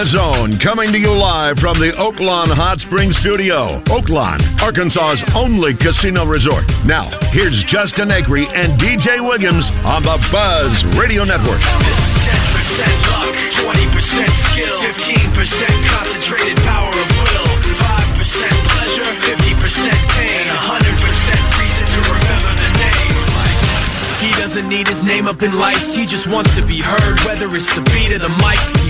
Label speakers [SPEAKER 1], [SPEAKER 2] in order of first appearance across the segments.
[SPEAKER 1] the zone, coming to you live from the Oaklawn Hot Springs Studio. Oaklawn, Arkansas's only casino resort. Now, here's Justin Acree and DJ Williams on the Buzz Radio Network.
[SPEAKER 2] This is 10% luck, 20% skill, 15% concentrated power of will, 5% pleasure, 50% pain, 100% reason to remember the name. He doesn't need his name up in lights, he just wants to be heard, whether it's the beat of the mic.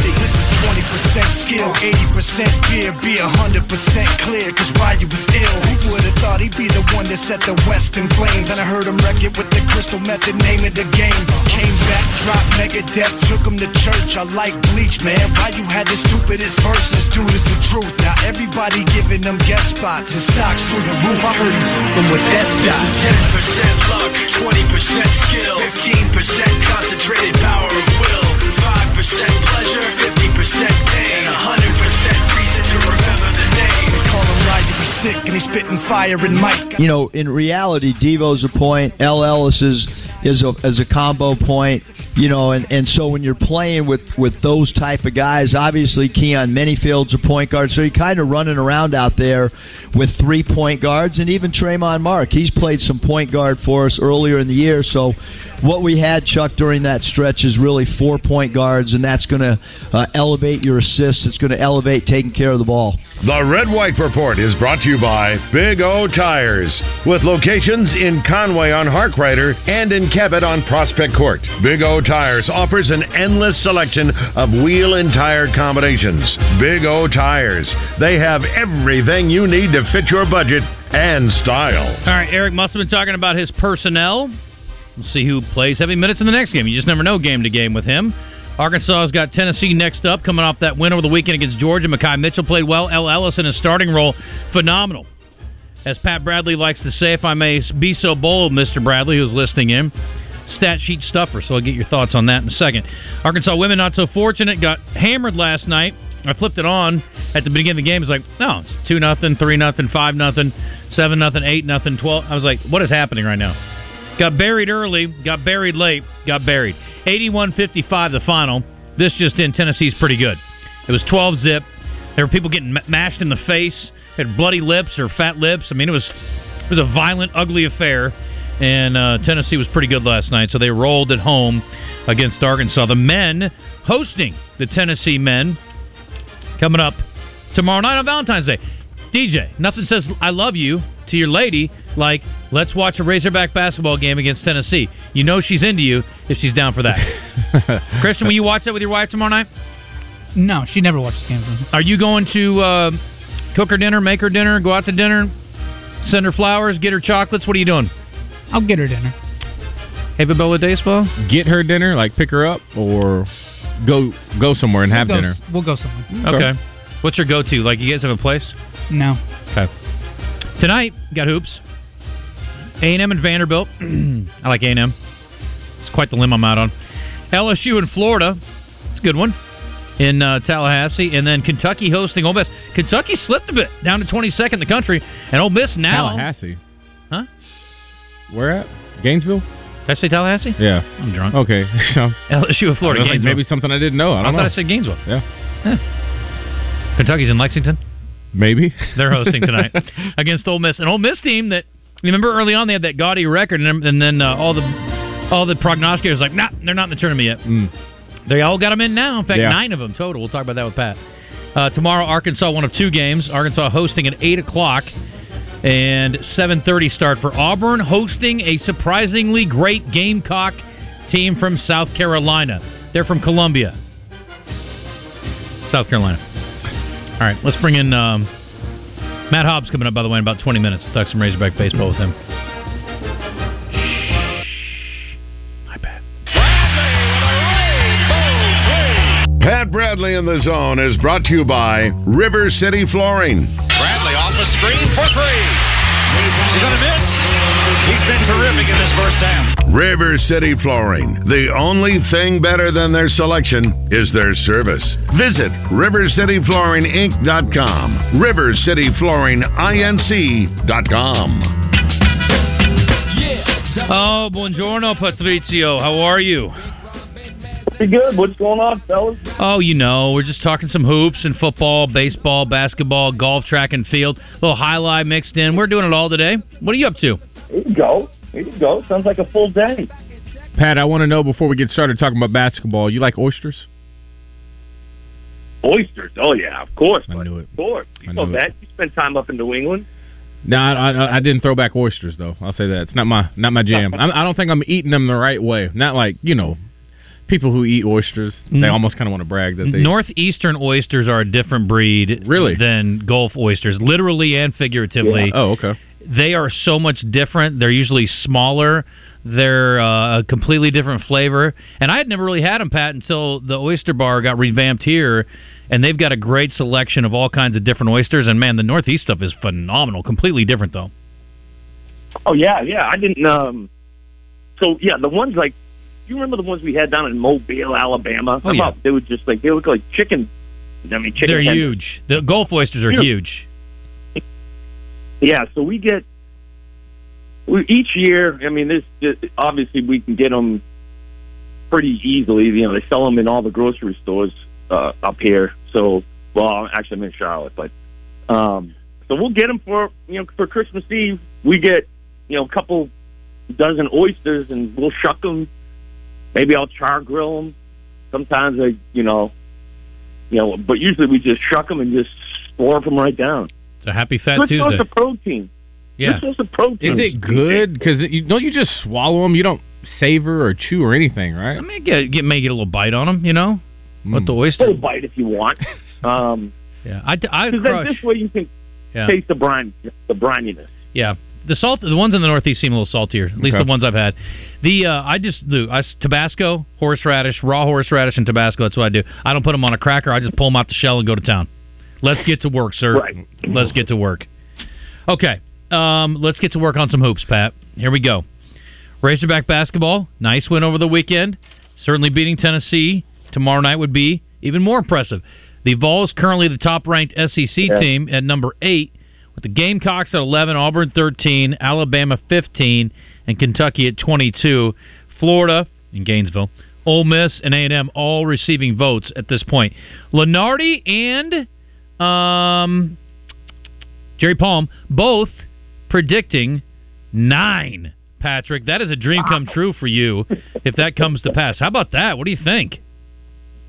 [SPEAKER 3] This is 20% skill, 80% fear, be 100% clear, cause Ryu was ill. Who would've thought he'd be the one that set the West in flames? And I heard him wreck it with the crystal method, name of the game. Came back, dropped Megadeth, took him to church. I like Bleach, man. Ryu had the stupidest verses, dude, is the truth. Now everybody giving them guest spots and stocks through the roof. I heard him with that stock.
[SPEAKER 2] 10% luck, 20% skill, 15% concentrated power of will, 5% pleasure,
[SPEAKER 3] sick and he's spitting fire and Mike.
[SPEAKER 4] you know, in reality, Devo's a point. El Ellis is is a as a combo point. You know, and and so when you're playing with with those type of guys, obviously Keyon Menifield's a point guard, so you're kind of running around out there with three point guards, and even Tramon Mark, he's played some point guard for us earlier in the year. So what we had Chuck during that stretch is really four point guards, and that's going to uh, elevate your assists. It's going to elevate taking care of the ball.
[SPEAKER 1] The Red White Report is brought to you by Big O Tires, with locations in Conway on Harkrider and in Cabot on Prospect Court. Big O Tires offers an endless selection of wheel and tire combinations. Big O Tires, they have everything you need to fit your budget and style.
[SPEAKER 5] All right, Eric must have been talking about his personnel. We'll see who plays heavy minutes in the next game. You just never know game to game with him. Arkansas has got Tennessee next up, coming off that win over the weekend against Georgia. Makhi Mitchell played well. El Ellis in his starting role, phenomenal. As Pat Bradley likes to say, if I may be so bold, Mr. Bradley, who's listening in, stat sheet stuffer. So I'll get your thoughts on that in a second. Arkansas women not so fortunate, got hammered last night. I flipped it on at the beginning of the game. It's like, no, it's two nothing, three nothing, five nothing, seven nothing, eight nothing, twelve. I was like, what is happening right now? Got buried early, got buried late, got buried. 81-55 the final. This just in, Tennessee's pretty good. It was 12 zip. There were people getting mashed in the face, had bloody lips or fat lips. I mean, it was it was a violent, ugly affair. And uh, Tennessee was pretty good last night, so they rolled at home against Arkansas. The men hosting the Tennessee men coming up tomorrow night on Valentine's Day. DJ, nothing says I love you to your lady like let's watch a Razorback basketball game against Tennessee. You know she's into you if she's down for that. Christian, will you watch that with your wife tomorrow night?
[SPEAKER 6] No, she never watches games.
[SPEAKER 5] Are you going to uh, cook her dinner, make her dinner, go out to dinner, send her flowers, get her chocolates? What are you doing?
[SPEAKER 6] I'll get her dinner.
[SPEAKER 5] Hey, a Bella Baseball?
[SPEAKER 7] Get her dinner, like pick her up, or go go somewhere and have
[SPEAKER 6] we'll go,
[SPEAKER 7] dinner.
[SPEAKER 6] We'll go somewhere.
[SPEAKER 5] Okay. What's your go-to? Like, you guys have a place?
[SPEAKER 6] No.
[SPEAKER 5] Okay. Tonight, got hoops. A&M and Vanderbilt. I like A&M. It's quite the limb I'm out on. LSU in Florida. It's a good one. In uh, Tallahassee. And then Kentucky hosting Ole Miss. Kentucky slipped a bit, down to 22nd in the country. And Ole Miss now...
[SPEAKER 7] Tallahassee. Where at? Gainesville?
[SPEAKER 5] Did I say Tallahassee?
[SPEAKER 7] Yeah.
[SPEAKER 5] I'm drunk.
[SPEAKER 7] Okay.
[SPEAKER 5] LSU of Florida.
[SPEAKER 7] Like,
[SPEAKER 5] Gainesville.
[SPEAKER 7] maybe something I didn't know. I
[SPEAKER 5] I,
[SPEAKER 7] don't
[SPEAKER 5] thought
[SPEAKER 7] know.
[SPEAKER 5] I said Gainesville.
[SPEAKER 7] Yeah.
[SPEAKER 5] Kentucky's in Lexington.
[SPEAKER 7] Maybe.
[SPEAKER 5] They're hosting tonight against Ole Miss. An Ole Miss team that remember early on they had that gaudy record, and, then- and then uh, all the all the prognosticators like, nah, they're not in the tournament yet.
[SPEAKER 7] Mm.
[SPEAKER 5] They all got them in now. In fact,
[SPEAKER 7] Yeah.
[SPEAKER 5] nine of them total. We'll talk about that with Pat. Uh, tomorrow, Arkansas one of two games. Arkansas hosting at eight o'clock, and seven thirty start for Auburn hosting a surprisingly great Gamecock team from South Carolina. They're from Columbia, South Carolina. All right, let's bring in um, Matt Hobbs coming up. By the way, in about twenty minutes. We'll talk some Razorback baseball with him.
[SPEAKER 1] Pat Bradley in the zone is brought to you by River City Flooring.
[SPEAKER 2] Bradley off the screen for three. Is he going to miss? He's been terrific in this first half.
[SPEAKER 1] River City Flooring. The only thing better than their selection is their service. Visit RiverCityFlooringInc.com. RiverCityFlooringInc.com.
[SPEAKER 5] Oh, buongiorno, Patrizio. How are you?
[SPEAKER 8] Pretty good. What's going on, fellas?
[SPEAKER 5] Oh, you know, we're just talking some hoops and football, baseball, basketball, golf, track and field. A little highlight mixed in. We're doing it all today. What are you up to?
[SPEAKER 8] Here you go. Here you go. Sounds like a full day.
[SPEAKER 7] Pat, I want to know before we get started talking about basketball, you like oysters?
[SPEAKER 8] Oysters. Oh yeah, of course.
[SPEAKER 7] I knew it.
[SPEAKER 8] Of course.
[SPEAKER 7] I
[SPEAKER 8] You know
[SPEAKER 7] knew
[SPEAKER 8] that. You spend time up in New England.
[SPEAKER 7] No, I, I, I didn't throw back oysters though. I'll say that it's not my not my jam. I, I don't think I'm eating them the right way. Not like you know, people who eat oysters. They
[SPEAKER 5] Mm.
[SPEAKER 7] almost kind of want to brag that they.
[SPEAKER 5] Northeastern oysters are a different breed
[SPEAKER 7] Really?
[SPEAKER 5] than Gulf oysters, literally and figuratively. Yeah.
[SPEAKER 7] Oh, okay.
[SPEAKER 5] They are so much different. They're usually smaller. They're uh, a completely different flavor. And I had never really had them, Pat, until the oyster bar got revamped here. And they've got a great selection of all kinds of different oysters. And man, the Northeast stuff is phenomenal. Completely different, though.
[SPEAKER 8] Oh yeah, yeah. I didn't. um So yeah, the ones like you remember the ones we had down in Mobile, Alabama?
[SPEAKER 5] Oh, yeah.
[SPEAKER 8] They were just like they look like chicken. I mean, chicken.
[SPEAKER 5] They're
[SPEAKER 8] tenders.
[SPEAKER 5] huge. The Gulf oysters are
[SPEAKER 8] Huge.
[SPEAKER 5] huge.
[SPEAKER 8] Yeah, so we get we each year. I mean, this, this obviously we can get them pretty easily. You know, they sell them in all the grocery stores uh, up here. So, well, actually, I'm in Charlotte, but um, so we'll get them for you know for Christmas Eve. We get you know a couple dozen oysters, and we'll shuck them. Maybe I'll char grill them. Sometimes I, you know, you know, but usually we just shuck them and just slurp them right down.
[SPEAKER 5] It's a happy Fat
[SPEAKER 8] Good source
[SPEAKER 5] Tuesday.
[SPEAKER 8] of protein.
[SPEAKER 5] Yeah.
[SPEAKER 8] Good source of protein.
[SPEAKER 7] Is it good? Because you don't you just swallow them. You don't savor or chew or anything, right?
[SPEAKER 5] I mean, get, get may get a little bite on them, you know, with the oyster.
[SPEAKER 8] Little bite if you want. Um,
[SPEAKER 5] Yeah, I, I
[SPEAKER 8] because then this way you can
[SPEAKER 5] Yeah.
[SPEAKER 8] taste the brine, the brininess.
[SPEAKER 5] Yeah, the salt. The ones in the Northeast seem a little saltier. At least
[SPEAKER 7] Okay.
[SPEAKER 5] the ones I've had. The uh, I just do I, Tabasco, horseradish, raw horseradish, and Tabasco. That's what I do. I don't put them on a cracker. I just pull them out the shell and go to town. Let's get to work, sir.
[SPEAKER 8] Right.
[SPEAKER 5] Let's get to work. Okay. Um, let's get to work on some hoops, Pat. Here we go. Razorback basketball. Nice win over the weekend. Certainly beating Tennessee tomorrow night would be even more impressive. The Vols currently the top ranked SEC
[SPEAKER 8] Yeah.
[SPEAKER 5] team at number eight, with the Gamecocks at eleven, Auburn thirteen, Alabama fifteen, and Kentucky at twenty-two. Florida in Gainesville, Ole Miss, and A and M all receiving votes at this point. Lunardi and um, Jerry Palm both predicting nine. Patrick, that is a dream come true for you if that comes to pass. How about that? What do you think?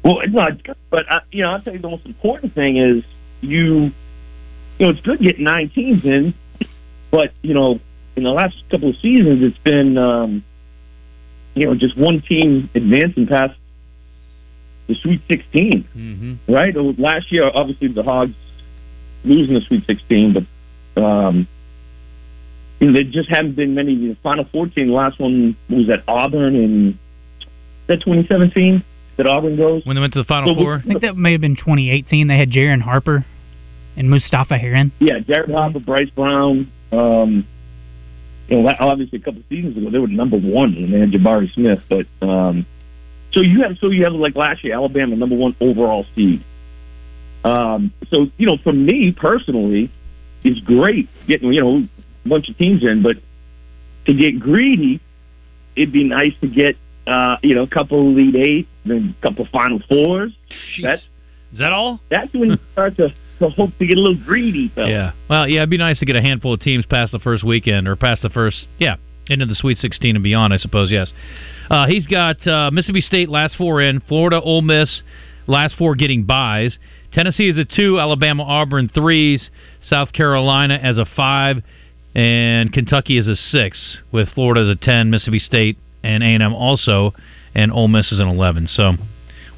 [SPEAKER 8] Well, it's not, but uh, you know, I'll tell you the most important thing is you. You know, it's good getting nine teams in, but you know, in the last couple of seasons, it's been um, you know just one team advancing past the Sweet 16.
[SPEAKER 5] Mm-hmm.
[SPEAKER 8] right? Last year, obviously, the Hogs losing the Sweet 16, but um, you know, there just haven't been many. The Final 14, the last one was at Auburn in that 2017 that Auburn goes.
[SPEAKER 5] When they went to the Final
[SPEAKER 8] So we-
[SPEAKER 5] Four?
[SPEAKER 9] I think that may have been 2018. They had Jared Harper and Mustapha Heron.
[SPEAKER 8] Yeah, Jared Harper, Bryce Brown. Um, you know, obviously, a couple of seasons ago, they were number one and they had Jabari Smith. But um, so you have so you have like last year, Alabama number one overall seed. Um, so you know, for me personally, it's great getting you know a bunch of teams in, but to get greedy, it'd be nice to get uh, you know a couple of Elite Eight, then a couple of Final Fours. That's
[SPEAKER 5] Is that all?
[SPEAKER 8] that's when you start to, to hope to get a little greedy. Fella.
[SPEAKER 5] Yeah. Well, yeah, it'd be nice to get a handful of teams past the first weekend or past the first, yeah, into the Sweet 16 and beyond, I suppose, yes. Uh, he's got uh, Mississippi State last four in, Florida, Ole Miss last four getting buys. Tennessee is a two, Alabama, Auburn threes, South Carolina as a five, and Kentucky is a six, with Florida as a ten, Mississippi State and A&M also, and Ole Miss is an eleven. So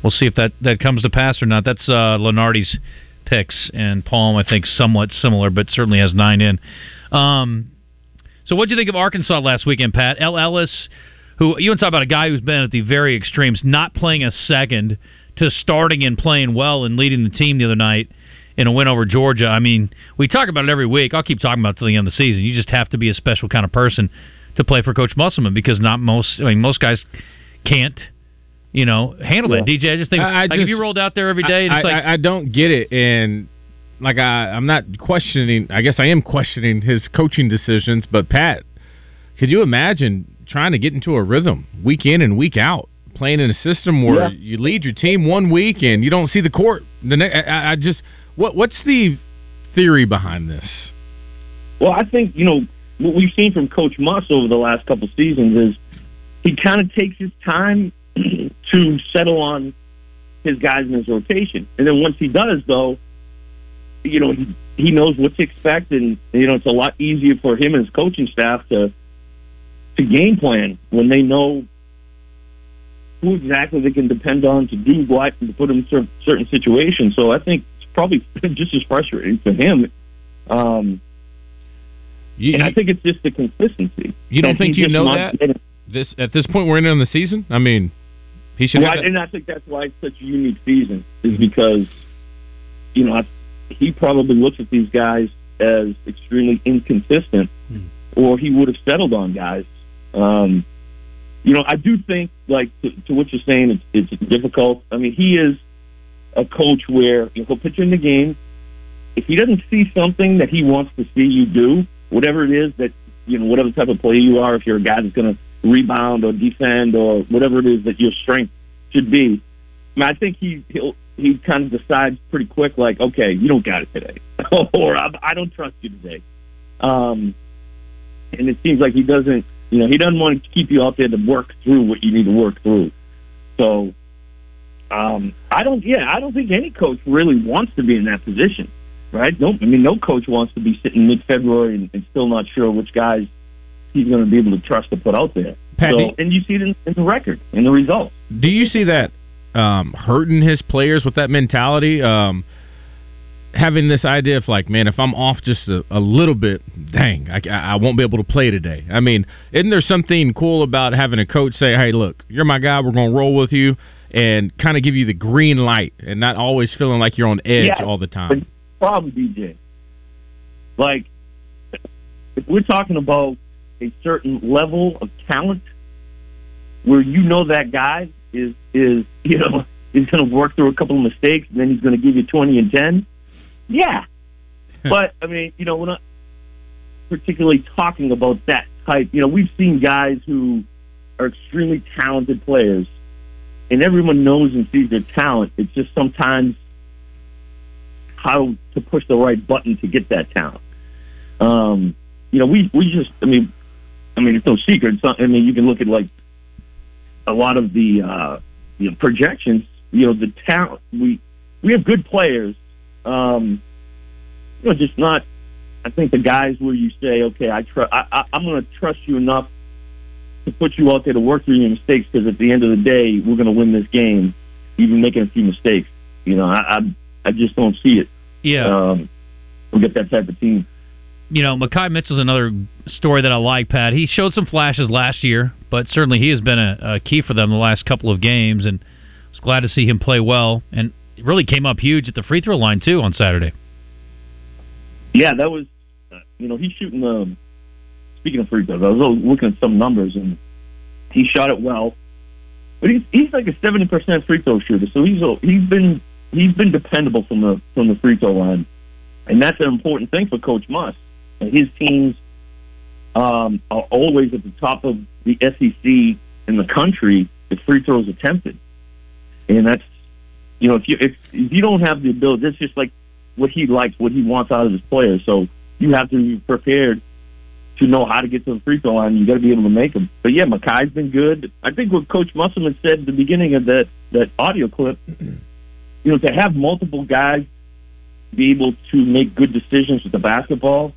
[SPEAKER 5] we'll see if that, that comes to pass or not. That's uh, Lunardi's picks, and Palm I think somewhat similar, but certainly has nine in. Um, so what do you think of Arkansas last weekend, Pat? El Ellis, who you want to talk about a guy who's been at the very extremes, not playing a second to starting and playing well and leading the team the other night in a win over Georgia. I mean, we talk about it every week. I'll keep talking about it till the end of the season. You just have to be a special kind of person to play for Coach Musselman because not most. I mean, most guys can't. You know, handle that. DJ, I just think
[SPEAKER 7] I- I
[SPEAKER 5] like if you rolled out there every day, and
[SPEAKER 7] I,
[SPEAKER 5] like
[SPEAKER 7] I, I don't get it, and like I, I'm not questioning. I guess I am questioning his coaching decisions. But Pat, could you imagine trying to get into a rhythm week in and week out, playing in a system where
[SPEAKER 8] Yeah.
[SPEAKER 7] you lead your team one week and you don't see the court the next? I, I just what what's the theory behind this?
[SPEAKER 8] Well, I think you know what we've seen from Coach Muss over the last couple seasons is he kind of takes his time to settle on his guys in his rotation, and then once he does, though, you know he he knows what to expect, and you know it's a lot easier for him and his coaching staff to to game plan when they know who exactly they can depend on to do what and to put them in cer- certain situations. So I think it's probably just as frustrating for him. Um,
[SPEAKER 7] You,
[SPEAKER 8] and I think it's just the consistency.
[SPEAKER 7] you don't think you know that
[SPEAKER 8] getting-
[SPEAKER 7] this at this point we're in on the season? I mean, he should have. that-
[SPEAKER 8] and I think that's why it's such a unique season is because, you know, I, he probably looks at these guys as extremely inconsistent, or he would have settled on guys. Um, you know, I do think, like to, to what you're saying, it's, it's difficult. I mean, he is a coach where you know, he'll put you in the game. If he doesn't see something that he wants to see you do, whatever it is that you know, whatever type of player you are, if you're a guy that's going to rebound or defend or whatever it is that your strength should be, I, mean, I think he he'll he kind of decides pretty quick, like, okay, you don't got it today, or I, I don't trust you today. Um, and it seems like he doesn't, you know, he doesn't want to keep you out there to work through what you need to work through. So, um, I don't, yeah, I don't think any coach really wants to be in that position, right? Don't, I mean, no coach wants to be sitting mid-February and, and still not sure which guys he's going to be able to trust to put out there.
[SPEAKER 7] Pat,
[SPEAKER 8] so,
[SPEAKER 7] do-
[SPEAKER 8] and you see it in, in the record, in the results.
[SPEAKER 7] Do you see that um, hurting his players with that mentality? Um, having this idea of like, man, if I'm off just a, a little bit, dang, I, I won't be able to play today. I mean, isn't there something cool about having a coach say, hey, look, you're my guy, we're going to roll with you, and kind of give you the green light, and not always feeling like you're on edge
[SPEAKER 8] Yeah,
[SPEAKER 7] all the time?
[SPEAKER 8] problem, DJ. Like, if we're talking about a certain level of talent, where you know that guy is is you know is going to work through a couple of mistakes and then he's going to give you twenty and ten, yeah. but I mean, you know, we're not particularly talking about that type. You know, we've seen guys who are extremely talented players, and everyone knows and sees their talent. It's just sometimes how to push the right button to get that talent. Um, you know, we we just, I mean, I mean, it's no secret. It's not, I mean, you can look at like a lot of the uh, you know, projections. You know, the talent we we have good players. Um, you know, just not. I think the guys where you say, okay, I trust, I, I, I'm going to trust you enough to put you out there to work through your mistakes because at the end of the day, we're going to win this game, even making a few mistakes. You know, I, I, I just don't see it.
[SPEAKER 5] Yeah.
[SPEAKER 8] Um, we'll get that type of team.
[SPEAKER 5] You know, Makhi Mitchell's another story that I like, Pat. He showed some flashes last year, but certainly he has been a, a key for them the last couple of games, and I was glad to see him play well. And really came up huge at the free throw line too on Saturday.
[SPEAKER 8] Yeah, that was, uh, you know, he's shooting the. Speaking of free throws, I was looking at some numbers and he shot it well, but he's he's like a seventy percent free throw shooter, so he's he's been he's been dependable from the from the free throw line, and that's an important thing for Coach Muss. His teams um, are always at the top of the SEC in the country if free throws attempted, and that's you know if you if, if you don't have the ability, that's just like what he likes, what he wants out of his players. So you have to be prepared to know how to get to the free throw line. You got to be able to make them. But yeah, Makhi's been good. I think what Coach Musselman said at the beginning of that that audio clip, you know, to have multiple guys be able to make good decisions with the basketball,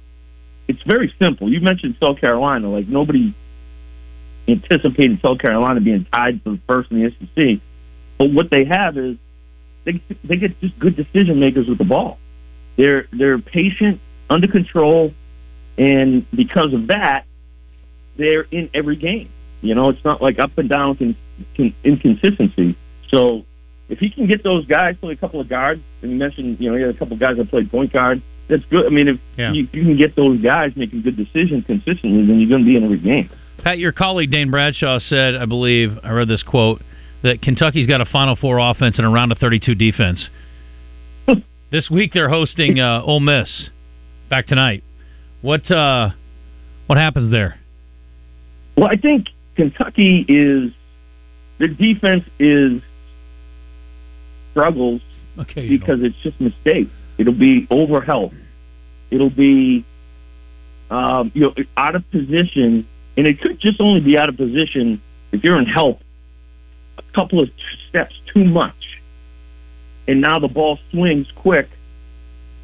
[SPEAKER 8] it's very simple. You mentioned South Carolina, like nobody anticipated South Carolina being tied for first in the SEC. But what they have is they they get just good decision makers with the ball. They're they're patient, under control, and because of that, they're in every game. You know, it's not like up and down con, con, inconsistency. So if he can get those guys, play a couple of guards, and you mentioned, you know, he had a couple of guys that played point guard. That's good. I mean, if
[SPEAKER 5] Yeah.
[SPEAKER 8] you, you can get those guys making good decisions consistently, then you're going to be in every game.
[SPEAKER 5] Pat, your colleague Dane Bradshaw said, I believe, I read this quote, that Kentucky's got a Final Four offense and a round of 32 defense. this week they're hosting uh, Ole Miss back tonight. What uh, what happens there?
[SPEAKER 8] Well, I think Kentucky is the defense is struggles
[SPEAKER 5] Okay,
[SPEAKER 8] because it's just mistakes. It'll be overhelp. It'll be um, you know out of position, and it could just only be out of position if you're in help a couple of steps too much, and now the ball swings quick,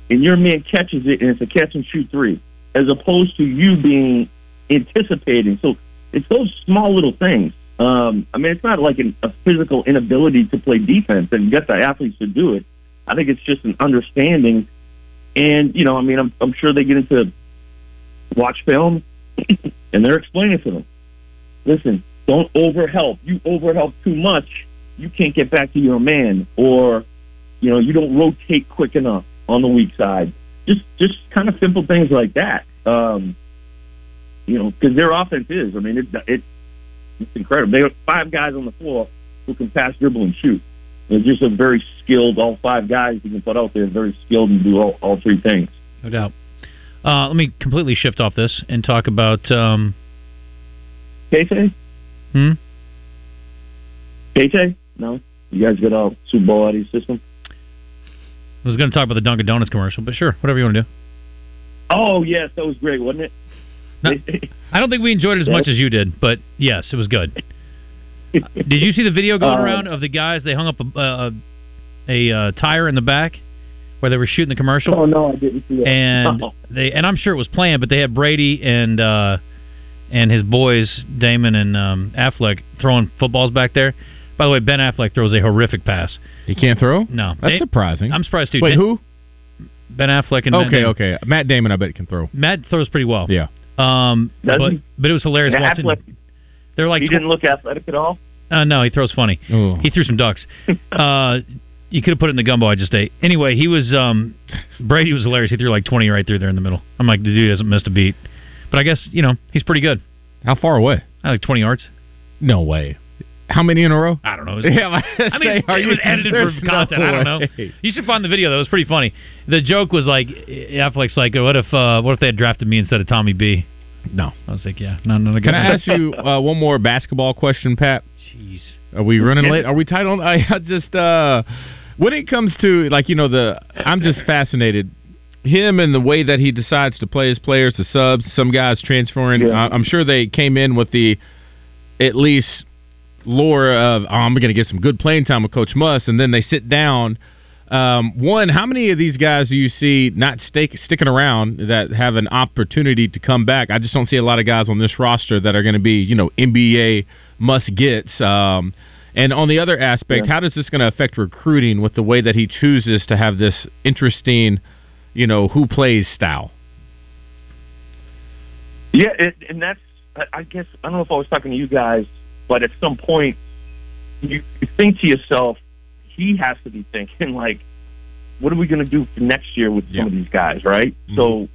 [SPEAKER 8] and your man catches it, and it's a catch and shoot three, as opposed to you being anticipating. So it's those small little things. Um, I mean, it's not like an, a physical inability to play defense and get the athletes to do it. I think it's just an understanding. And, you know, I mean, I'm, I'm sure they get into watch film and they're explaining to them listen, don't overhelp. You overhelp too much, you can't get back to your man, or, you know, you don't rotate quick enough on the weak side. Just, just kind of simple things like that. Um, you know, because their offense is. I mean, it, it it's incredible. They have five guys on the floor who can pass, dribble, and shoot. They're just a very skilled. All five guys you can put out there, very skilled and do all, all three things.
[SPEAKER 5] No doubt. Uh, let me completely shift off this and talk about. Um,
[SPEAKER 8] KT?
[SPEAKER 5] hmm?
[SPEAKER 8] KT? No, you guys got all Super Bowl out of your system.
[SPEAKER 5] I was going to talk about the Dunkin' Donuts commercial, but sure, whatever you want to do.
[SPEAKER 8] Oh yes, that was great, wasn't it?
[SPEAKER 5] No, I don't think we enjoyed it as much as you did, but yes, it was good. Did you see the video going
[SPEAKER 8] Uh,
[SPEAKER 5] around of the guys? They hung up a, a, a uh, tire in the back where they were shooting the commercial.
[SPEAKER 8] Oh no, I didn't see it.
[SPEAKER 5] and
[SPEAKER 8] Oh.
[SPEAKER 5] they and I'm sure it was planned, but they had Brady and uh, and his boys Damon and um, Affleck throwing footballs back there. By the way, Ben Affleck throws a horrific pass.
[SPEAKER 7] He can't throw.
[SPEAKER 5] No,
[SPEAKER 7] That's
[SPEAKER 5] They-
[SPEAKER 7] surprising.
[SPEAKER 5] I'm surprised too.
[SPEAKER 7] Wait,
[SPEAKER 5] Dan-
[SPEAKER 7] who?
[SPEAKER 5] Ben Affleck and Matt
[SPEAKER 7] Okay,
[SPEAKER 5] Damon.
[SPEAKER 7] okay. Matt Damon, I bet can throw.
[SPEAKER 5] Matt throws pretty well.
[SPEAKER 7] Yeah.
[SPEAKER 5] Um,
[SPEAKER 8] Does
[SPEAKER 5] but but it was hilarious watching.
[SPEAKER 8] Affleck,
[SPEAKER 5] They're like
[SPEAKER 8] he didn't look athletic at all.
[SPEAKER 5] Uh, no, he throws funny.
[SPEAKER 7] Ooh.
[SPEAKER 5] He threw some ducks. uh, you could have put it in the gumbo I just ate. Anyway, he was um, Brady was hilarious. He threw like twenty right through there in the middle. I'm like, the dude hasn't missed a beat. But I guess you know he's pretty good.
[SPEAKER 7] How far away?
[SPEAKER 5] I like twenty yards.
[SPEAKER 7] No way. How many in a row?
[SPEAKER 5] I don't know. It was-
[SPEAKER 7] Yeah,
[SPEAKER 5] I mean,
[SPEAKER 7] say, are
[SPEAKER 5] it was
[SPEAKER 7] you-
[SPEAKER 5] edited
[SPEAKER 7] there's
[SPEAKER 5] for
[SPEAKER 7] no
[SPEAKER 5] content. I don't know.
[SPEAKER 7] way.
[SPEAKER 5] You should find the video though. It was pretty funny. The joke was like, Affleck's like, what if uh, what if they had drafted me instead of Tommy B?
[SPEAKER 7] No.
[SPEAKER 5] I was like, yeah, no, no.
[SPEAKER 7] Can I ask you uh, one more basketball question, Pat?
[SPEAKER 5] Jeez.
[SPEAKER 7] Are we running late? Are we tight on? I I just uh, when it comes to like you know the I'm just fascinated him and the way that he decides to play his players, the subs, some guys transferring.
[SPEAKER 8] Yeah.
[SPEAKER 7] I- I'm sure they came in with the at least lore of oh, I'm going to get some good playing time with Coach Muss, and then they sit down. Um, one, how many of these guys do you see not stake, sticking around that have an opportunity to come back? I just don't see a lot of guys on this roster that are going to be, you know, NBA must gets. Um, and on the other aspect,
[SPEAKER 8] Yeah.
[SPEAKER 7] how does this going to affect recruiting with the way that he chooses to have this interesting, you know, who plays style?
[SPEAKER 8] Yeah, it, and that's I- guess I don't know if I was talking to you guys, but at some point you think to yourself, he has to be thinking like, what are we going to do for next year with
[SPEAKER 7] Yeah.
[SPEAKER 8] some of these guys, right?
[SPEAKER 7] Mhm.
[SPEAKER 8] So,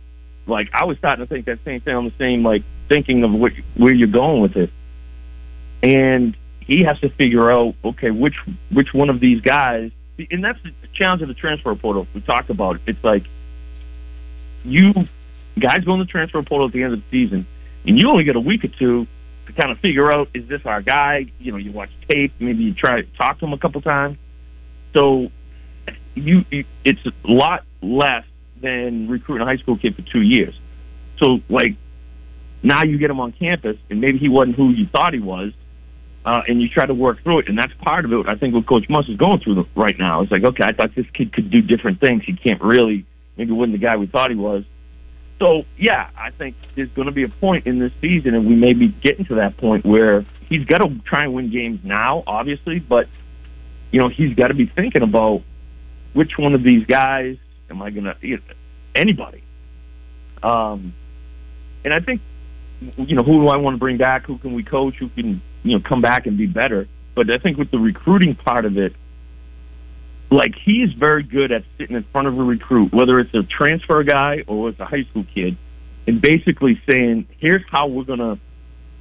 [SPEAKER 8] like, I was starting to think that same thing on the same like thinking of what, where you're going with it, and he has to figure out okay which which one of these guys, and that's the challenge of the transfer portal. We talked about it. It's like you guys go in the transfer portal at the end of the season, and you only get a week or two to kind of figure out is this our guy? You know, you watch tape, maybe you try to talk to him a couple times. So you, you it's a lot less than recruiting a high school kid for two years. So like Now you get him on campus, and maybe he wasn't who you thought he was, uh, and you try to work through it. And that's part of it. I think what Coach Muss is going through right now. It's like, okay, I thought this kid could do different things. He can't really, maybe wasn't the guy we thought he was. So yeah, I think there's going to be a point in this season, and we may be getting to that point where he's got to try and win games now, obviously, but you know he's got to be thinking about which one of these guys am I going to anybody. Um, and I think you know who do I want to bring back? Who can we coach? Who can you know come back and be better? But I think with the recruiting part of it, like he's very good at sitting in front of a recruit, whether it's a transfer guy or it's a high school kid, and basically saying, "Here's how we're gonna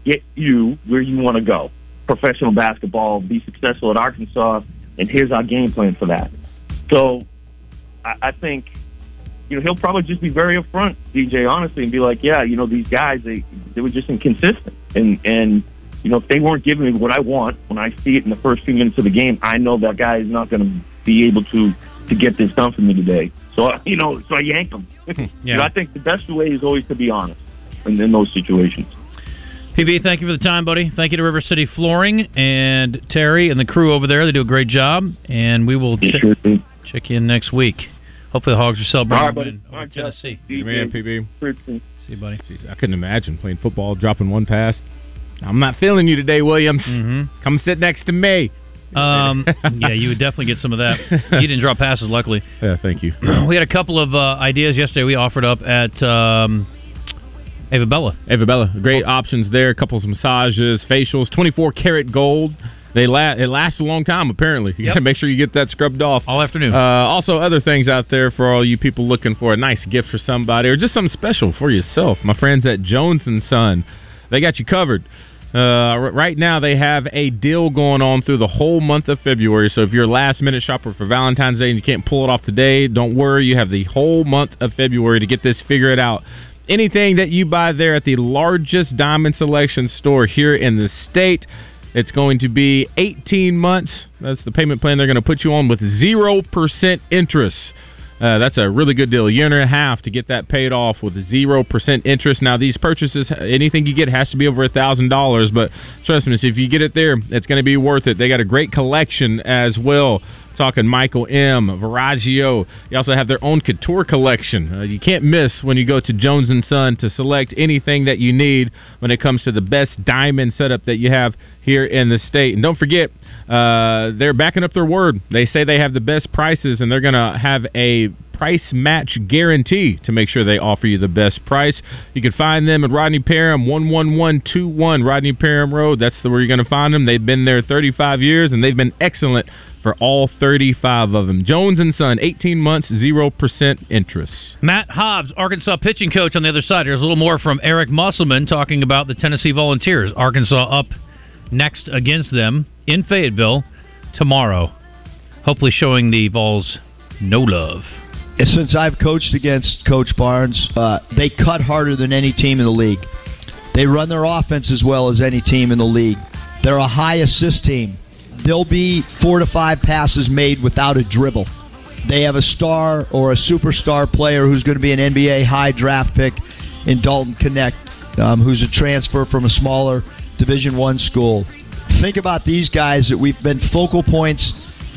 [SPEAKER 8] get you where you want to go, professional basketball, be successful at Arkansas, and here's our game plan for that." So, I, I think you know he'll probably just be very upfront, DJ, honestly, and be like, "Yeah, you know these guys they they were just inconsistent, and and." You know, if they weren't giving me what I want when I see it in the first few minutes of the game, I know that guy is not going to be able to to get this done for me today. So you know, so I yank him.
[SPEAKER 5] Yeah.
[SPEAKER 8] Hmm, you know, I think the best way is always to be honest in, in those situations.
[SPEAKER 5] PB, thank you for the time, buddy. Thank you to River City Flooring and Terry and the crew over there. They do a great job, and we will
[SPEAKER 8] You
[SPEAKER 5] check,
[SPEAKER 8] sure
[SPEAKER 5] check in next week. Hopefully, the Hogs are celebrating
[SPEAKER 8] All right,
[SPEAKER 5] a
[SPEAKER 8] buddy.
[SPEAKER 5] win
[SPEAKER 8] All
[SPEAKER 5] over
[SPEAKER 8] right, Jeff.
[SPEAKER 5] Tennessee.
[SPEAKER 8] DJ,
[SPEAKER 7] Man, PB.
[SPEAKER 5] See you, buddy.
[SPEAKER 7] Jeez, I couldn't imagine playing football, dropping one pass. I'm not feeling you today, Williams.
[SPEAKER 5] Mm-hmm.
[SPEAKER 7] Come sit next to me.
[SPEAKER 5] Um, yeah, you would definitely get some of that. You didn't drop passes, luckily.
[SPEAKER 7] Yeah, thank you.
[SPEAKER 5] we had a couple of uh, ideas yesterday. We offered up at um, Ava Bella.
[SPEAKER 7] Ava Bella, great options there. A couple of massages, facials, 24 karat gold. They la- it lasts a long time. Apparently, you
[SPEAKER 5] Yep.
[SPEAKER 7] got to make sure you get that scrubbed off
[SPEAKER 5] all afternoon.
[SPEAKER 7] Uh, also, other things out there for all you people looking for a nice gift for somebody or just something special for yourself. My friends at Jones and Son, they got you covered. Uh, right now, they have a deal going on through the whole month of February. So if you're a last minute shopper for Valentine's Day and you can't pull it off today, don't worry. You have the whole month of February to get this figured out. Anything that you buy there at the largest diamond selection store here in the state, it's going to be 18 months. That's the payment plan they're going to put you on with 0% interest. Uh, that's a really good deal. A year and a half to get that paid off with zero percent interest. Now, these purchases, anything you get has to be over a thousand dollars. But trust me, if you get it there, it's going to be worth it. They got a great collection as well. Talking Michael M, Verragio. You also have their own couture collection. Uh, you can't miss when you go to Jones and Son to select anything that you need when it comes to the best diamond setup that you have here in the state. And don't forget, uh, they're backing up their word. They say they have the best prices, and they're going to have a price match guarantee to make sure they offer you the best price. You can find them at Rodney Parham, 11121 Rodney Parham Road. That's where you're going to find them. They've been there 35 years, and they've been excellent for all 35 of them. Jones and Son, 18 months, 0% interest.
[SPEAKER 5] Matt Hobbs, Arkansas pitching coach on the other side. Here's a little more from Eric Musselman talking about the Tennessee Volunteers. Arkansas up next against them in Fayetteville tomorrow. Hopefully showing the Vols no love.
[SPEAKER 4] Since I've coached against Coach Barnes, uh, they cut harder than any team in the league. They run their offense as well as any team in the league. They're a high assist team. There'll be four to five passes made without a dribble. They have a star or a superstar player who's going to be an NBA high draft pick in Dalton Knecht, um, who's a transfer from a smaller Division One school. Think about these guys that we've been focal points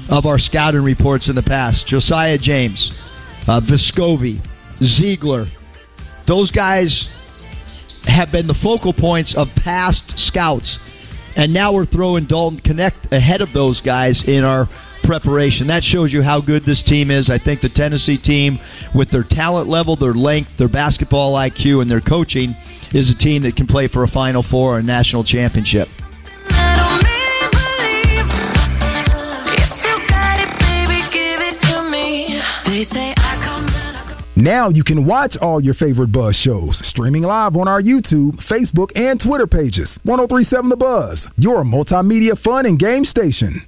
[SPEAKER 4] of our scouting reports in the past. Josiah James, uh, Zeigler. Those guys have been the focal points of past scouts. And now we're throwing Dalton Knecht ahead of those guys in our preparation. That shows you how good this team is. I think the Tennessee team, with their talent level, their length, their basketball IQ, and their coaching, is a team that can play for a Final Four or a national championship.
[SPEAKER 10] Now you can watch all your favorite Buzz shows streaming live on our YouTube, Facebook, and Twitter pages. 1037 The Buzz, your multimedia fun and game station.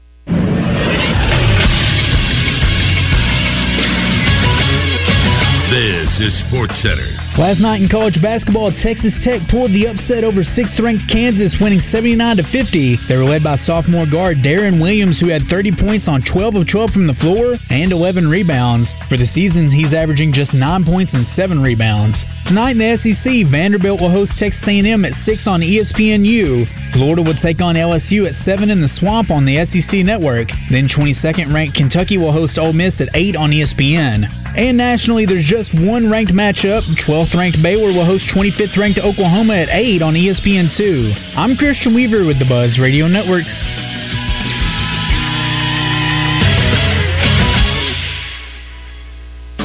[SPEAKER 11] Texas Sports Center.
[SPEAKER 9] Last night in college basketball, Texas Tech pulled the upset over sixth-ranked Kansas, winning 79 to 50. They were led by sophomore guard Darrion Williams, who had 30 points on 12 of 12 from the floor and 11 rebounds. For the season, he's averaging just nine points and seven rebounds. Tonight in the SEC, Vanderbilt will host Texas A&M at six on ESPNU. Florida will take on LSU at seven in the Swamp on the SEC Network. Then 22nd ranked Kentucky will host Ole Miss at eight on ESPN. And nationally, there's just one ranked matchup. 12th ranked Baylor will host 25th ranked Oklahoma at 8 on E ESPN2. I'm Christian Weaver with the Buzz Radio Network.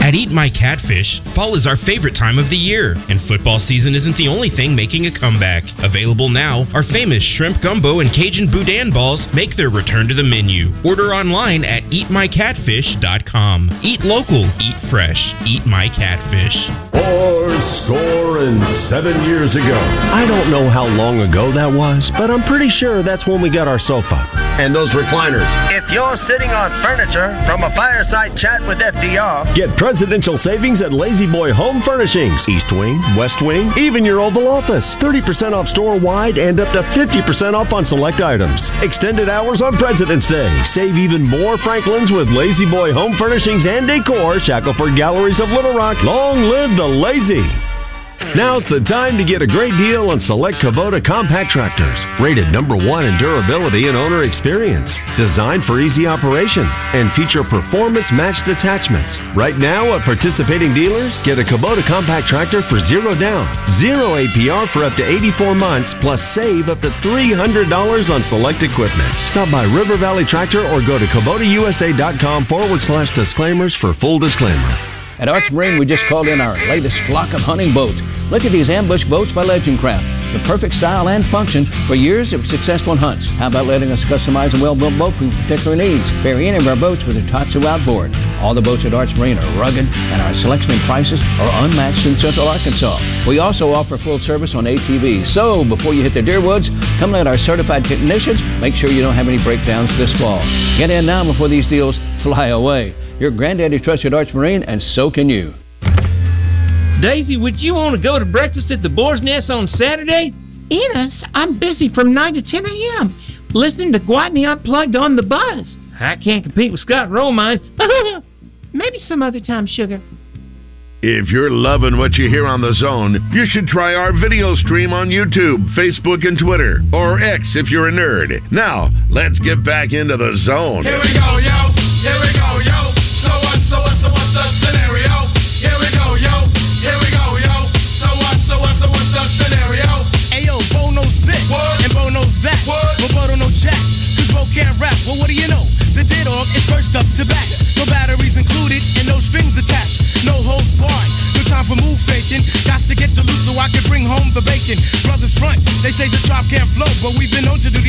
[SPEAKER 12] At Eat My Catfish, fall is our favorite time of the year, and football season isn't the only thing making a comeback. Available now, our famous shrimp gumbo and Cajun boudin balls make their return to the menu. Order online at eatmycatfish.com. Eat local, eat fresh, eat my catfish.
[SPEAKER 13] Four score and seven years ago. I don't know how long ago that was, but I'm pretty sure that's when we got our sofa and those recliners.
[SPEAKER 14] If you're sitting on furniture from a fireside chat with FDR,
[SPEAKER 13] Get presidential savings at La-Z-Boy Home Furnishings. East Wing, West Wing, even your Oval Office. 30% off store wide and up to 50% off on select items. Extended hours on President's Day. Save even more Franklins with La-Z-Boy Home Furnishings and Decor, Shackleford Galleries of Little Rock. Long live the lazy! Now's the time to get a great deal on select Kubota compact tractors, rated number one in durability and owner experience, designed for easy operation, and feature performance matched attachments. Right now, at participating dealers, get a Kubota compact tractor for zero down, zero APR for up to 84 months, plus save up to $300 on select equipment. Stop by River Valley Tractor or go to KubotaUSA.com forward slash disclaimers for full disclaimer.
[SPEAKER 15] At Arch Marine, we just called in our latest flock of hunting boats. Look at these ambush boats by Legend Craft. The perfect style and function for years of successful hunts. How about letting us customize a well-built boat for your particular needs? Vary any of our boats with a Tatsu outboard. All the boats at Arch Marine are rugged, and our selection and prices are unmatched in Central Arkansas. We also offer full service on ATVs. So, before you hit the deer woods, come let our certified technicians make sure you don't have any breakdowns this fall. Get in now before these deals fly away. Your granddaddy trusted Arch Marine, and so can you.
[SPEAKER 16] Daisy, would you want to go to breakfast at the Boar's Nest on Saturday?
[SPEAKER 17] Enos, I'm busy from 9 to 10 a.m. listening to Gwatney Unplugged on the buzz.
[SPEAKER 16] I can't compete with Scott Romine.
[SPEAKER 17] Maybe some other time, sugar.
[SPEAKER 11] If you're loving what you hear on the zone, you should try our video stream on YouTube, Facebook, and Twitter, or X if you're a nerd. Now, let's get back into the zone.
[SPEAKER 2] Here we go, yo. Here we go, yo.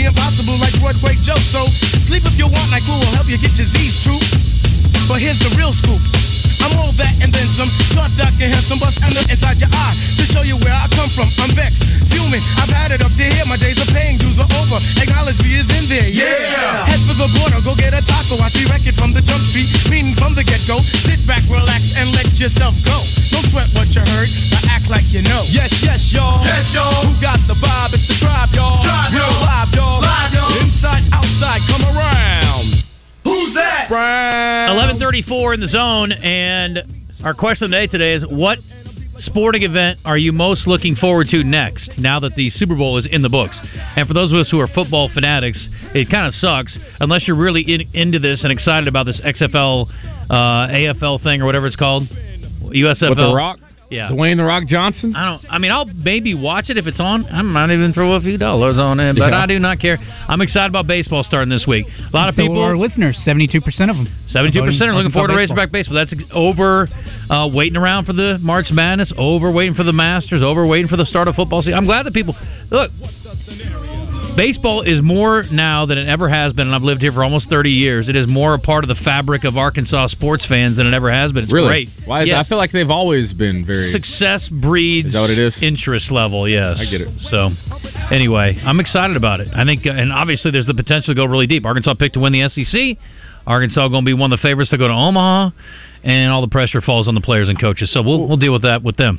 [SPEAKER 18] Impossible like Broadway Joe. So sleep if you want, like we will help you get your Z's true. But here's the real scoop. I'm all that and then some. Short, dark, and handsome, bust under inside your eye to show you where I come from. I'm vexed, fuming. I've had it up to here. My days of paying dues are over. Acknowledge me is in there.
[SPEAKER 2] Yeah.
[SPEAKER 18] Head for the border, go get a taco. I see record from the jump street, meaning from the get go. Sit back, relax, and let yourself go. Don't sweat what you heard, but act like you know. Yes, yes, y'all.
[SPEAKER 2] Yes, y'all.
[SPEAKER 18] Who got the vibe? It's
[SPEAKER 5] 34 in the zone, and our question of the day today is what sporting event are you most looking forward to next now that the Super Bowl is in the books? And for those of us who are football fanatics, it kind of sucks unless you're really in, into this and excited about this XFL, uh, AFL thing or whatever it's called. USFL.
[SPEAKER 7] With the Rock?
[SPEAKER 5] Yeah.
[SPEAKER 7] Dwayne The Rock Johnson?
[SPEAKER 5] I don't. I mean, I'll maybe watch it if it's on. I might even throw a few dollars on it, but
[SPEAKER 7] Yeah.
[SPEAKER 5] I do not care. I'm excited about baseball starting this week. A lot of
[SPEAKER 9] So
[SPEAKER 5] people
[SPEAKER 9] are our listeners, 72% of them.
[SPEAKER 5] Seventy-two percent are looking forward to
[SPEAKER 9] Arkansas
[SPEAKER 5] Razorback baseball. That's over uh, waiting around for the March Madness, over waiting for the Masters, over waiting for the start of football season. I'm glad that people look. Baseball is more now than it ever has been, and I've lived here for almost 30 years. It is more a part of the fabric of Arkansas sports fans than it ever has been. It's
[SPEAKER 7] really?
[SPEAKER 5] great.
[SPEAKER 7] Why? Is
[SPEAKER 5] Yes.
[SPEAKER 7] I feel like they've always been very.
[SPEAKER 5] Success breeds
[SPEAKER 7] Is that what it is?
[SPEAKER 5] interest level. Yes,
[SPEAKER 7] I get it.
[SPEAKER 5] So, anyway, I'm excited about it. I think, uh, and obviously, there's the potential to go really deep. Arkansas picked to win the SEC. Arkansas going to be one of the favorites to go to Omaha, and all the pressure falls on the players and coaches. So we'll we'll deal with that with them.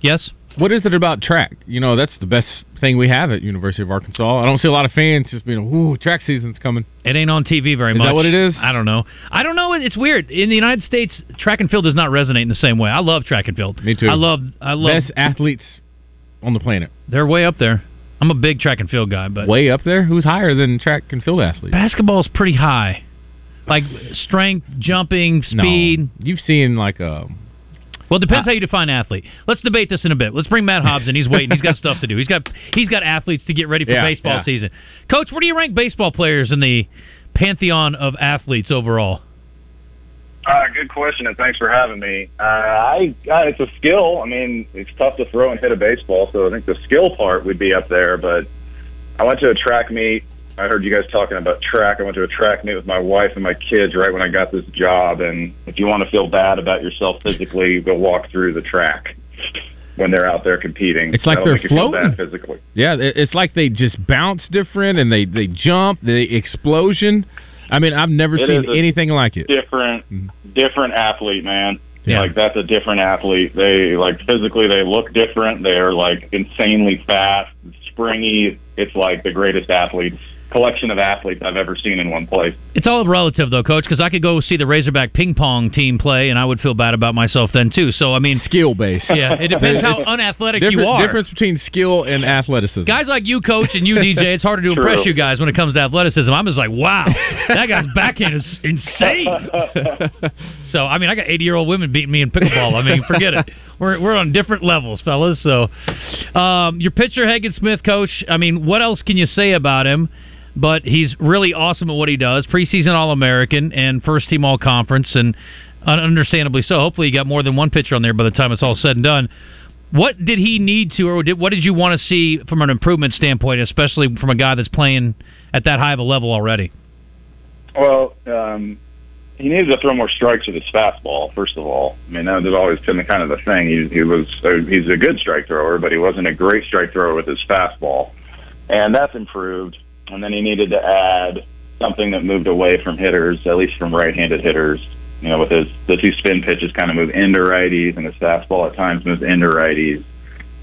[SPEAKER 5] Yes.
[SPEAKER 7] What is it about track? You know, that's the best thing we have at University of Arkansas. I don't see a lot of fans just being, "Ooh, track season's coming."
[SPEAKER 5] It ain't on TV very
[SPEAKER 7] Is
[SPEAKER 5] much.
[SPEAKER 7] that what it is?
[SPEAKER 5] I don't know. I don't know. It's weird. In the United States, track and field does not resonate in the same way. I love track and field.
[SPEAKER 7] Me too.
[SPEAKER 5] I love. I love.
[SPEAKER 7] best athletes on the planet.
[SPEAKER 5] They're way up there. I'm a big track and field guy, but
[SPEAKER 7] Way up there. Who's higher than track and field athletes?
[SPEAKER 5] basketball's pretty high. Like strength, jumping,
[SPEAKER 7] No.
[SPEAKER 5] speed.
[SPEAKER 7] You've seen like a.
[SPEAKER 5] Well, it depends how you define athlete. Let's debate this in a bit. Let's bring Matt Hobbs in. He's waiting. He's got stuff to do. He's got he's got athletes to get ready for
[SPEAKER 7] Yeah,
[SPEAKER 5] baseball
[SPEAKER 7] yeah.
[SPEAKER 5] season. Coach, where do you rank baseball players in the pantheon of athletes overall?
[SPEAKER 19] Uh, good question, and thanks for having me. Uh, I uh, it's a skill. I mean, it's tough to throw and hit a baseball, so I think the skill part would be up there. But I went to a track meet. I heard you guys talking about track. I went to a track meet with my wife and my kids right when I got this job. And if you want to feel bad about yourself physically, go walk through the track when they're out there competing.
[SPEAKER 7] It's like
[SPEAKER 19] That'll
[SPEAKER 7] they're
[SPEAKER 19] make you feel
[SPEAKER 7] floating.
[SPEAKER 19] bad physically.
[SPEAKER 7] Yeah, it's like they just bounce different and they they jump, the explosion. I mean, I've never
[SPEAKER 19] It
[SPEAKER 7] seen anything like it.
[SPEAKER 19] different mm-hmm. different athlete, man.
[SPEAKER 7] Yeah.
[SPEAKER 19] Like that's a different athlete. They like physically they look different. They're like insanely fast, springy. It's like the greatest athletes collection of athletes I've ever seen in one place.
[SPEAKER 5] It's all relative, though, Coach, because I could go see the Razorback ping pong team play, and I would feel bad about myself then too. So I mean,
[SPEAKER 7] skill based.
[SPEAKER 5] Yeah, it depends how unathletic you are.
[SPEAKER 7] Difference between skill and athleticism.
[SPEAKER 5] Guys like you, Coach, and you, DJ, it's harder to
[SPEAKER 7] True.
[SPEAKER 5] impress you guys when it comes to athleticism. I'm just like, wow, that guy's backhand is insane. so, I mean, I got 80 year old women beating me in pickleball. I mean, forget it. We're we're on different levels, fellas. So, um, your pitcher, Hagen Smith, Coach. I mean, what else can you say about him? But he's really awesome at what he does. Preseason All American and first team All Conference, and understandably so. Hopefully, you got more than one pitcher on there by the time it's all said and done. What did he need to, or did, what did you want to see from an improvement standpoint, especially from a guy that's playing at that high of a level already?
[SPEAKER 19] Well, um, he needed to throw more strikes with his fastball. First of all, I mean that has always been the kind of the thing. He, he was uh, he's a good strike thrower, but he wasn't a great strike thrower with his fastball, and that's improved. And then he needed to add something that moved away from hitters, at least from right-handed hitters. You know, with his the two spin pitches kind of move into righties, and his fastball at times moves into righties.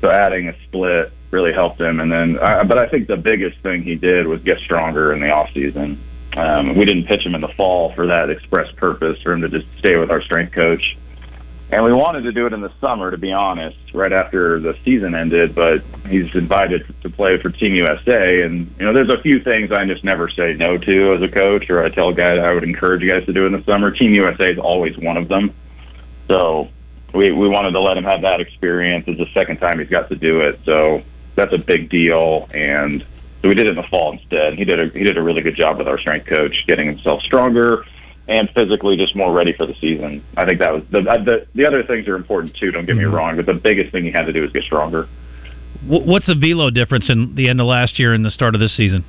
[SPEAKER 19] So adding a split really helped him. And then, uh, but I think the biggest thing he did was get stronger in the off season. Um, we didn't pitch him in the fall for that express purpose for him to just stay with our strength coach. And we wanted to do it in the summer, to be honest, right after the season ended. But he's invited to play for Team USA, and you know, there's a few things I just never say no to as a coach, or I tell guys I would encourage you guys to do in the summer. Team USA is always one of them. So we we wanted to let him have that experience. It's the second time he's got to do it, so that's a big deal. And so we did it in the fall instead. He did a he did a really good job with our strength coach, getting himself stronger and physically just more ready for the season. I think that was the uh, the the other things are important too. Don't get me wrong, but the biggest thing he had to do was get stronger.
[SPEAKER 5] Wh- What's the velo difference in the end of last year and the start of this season?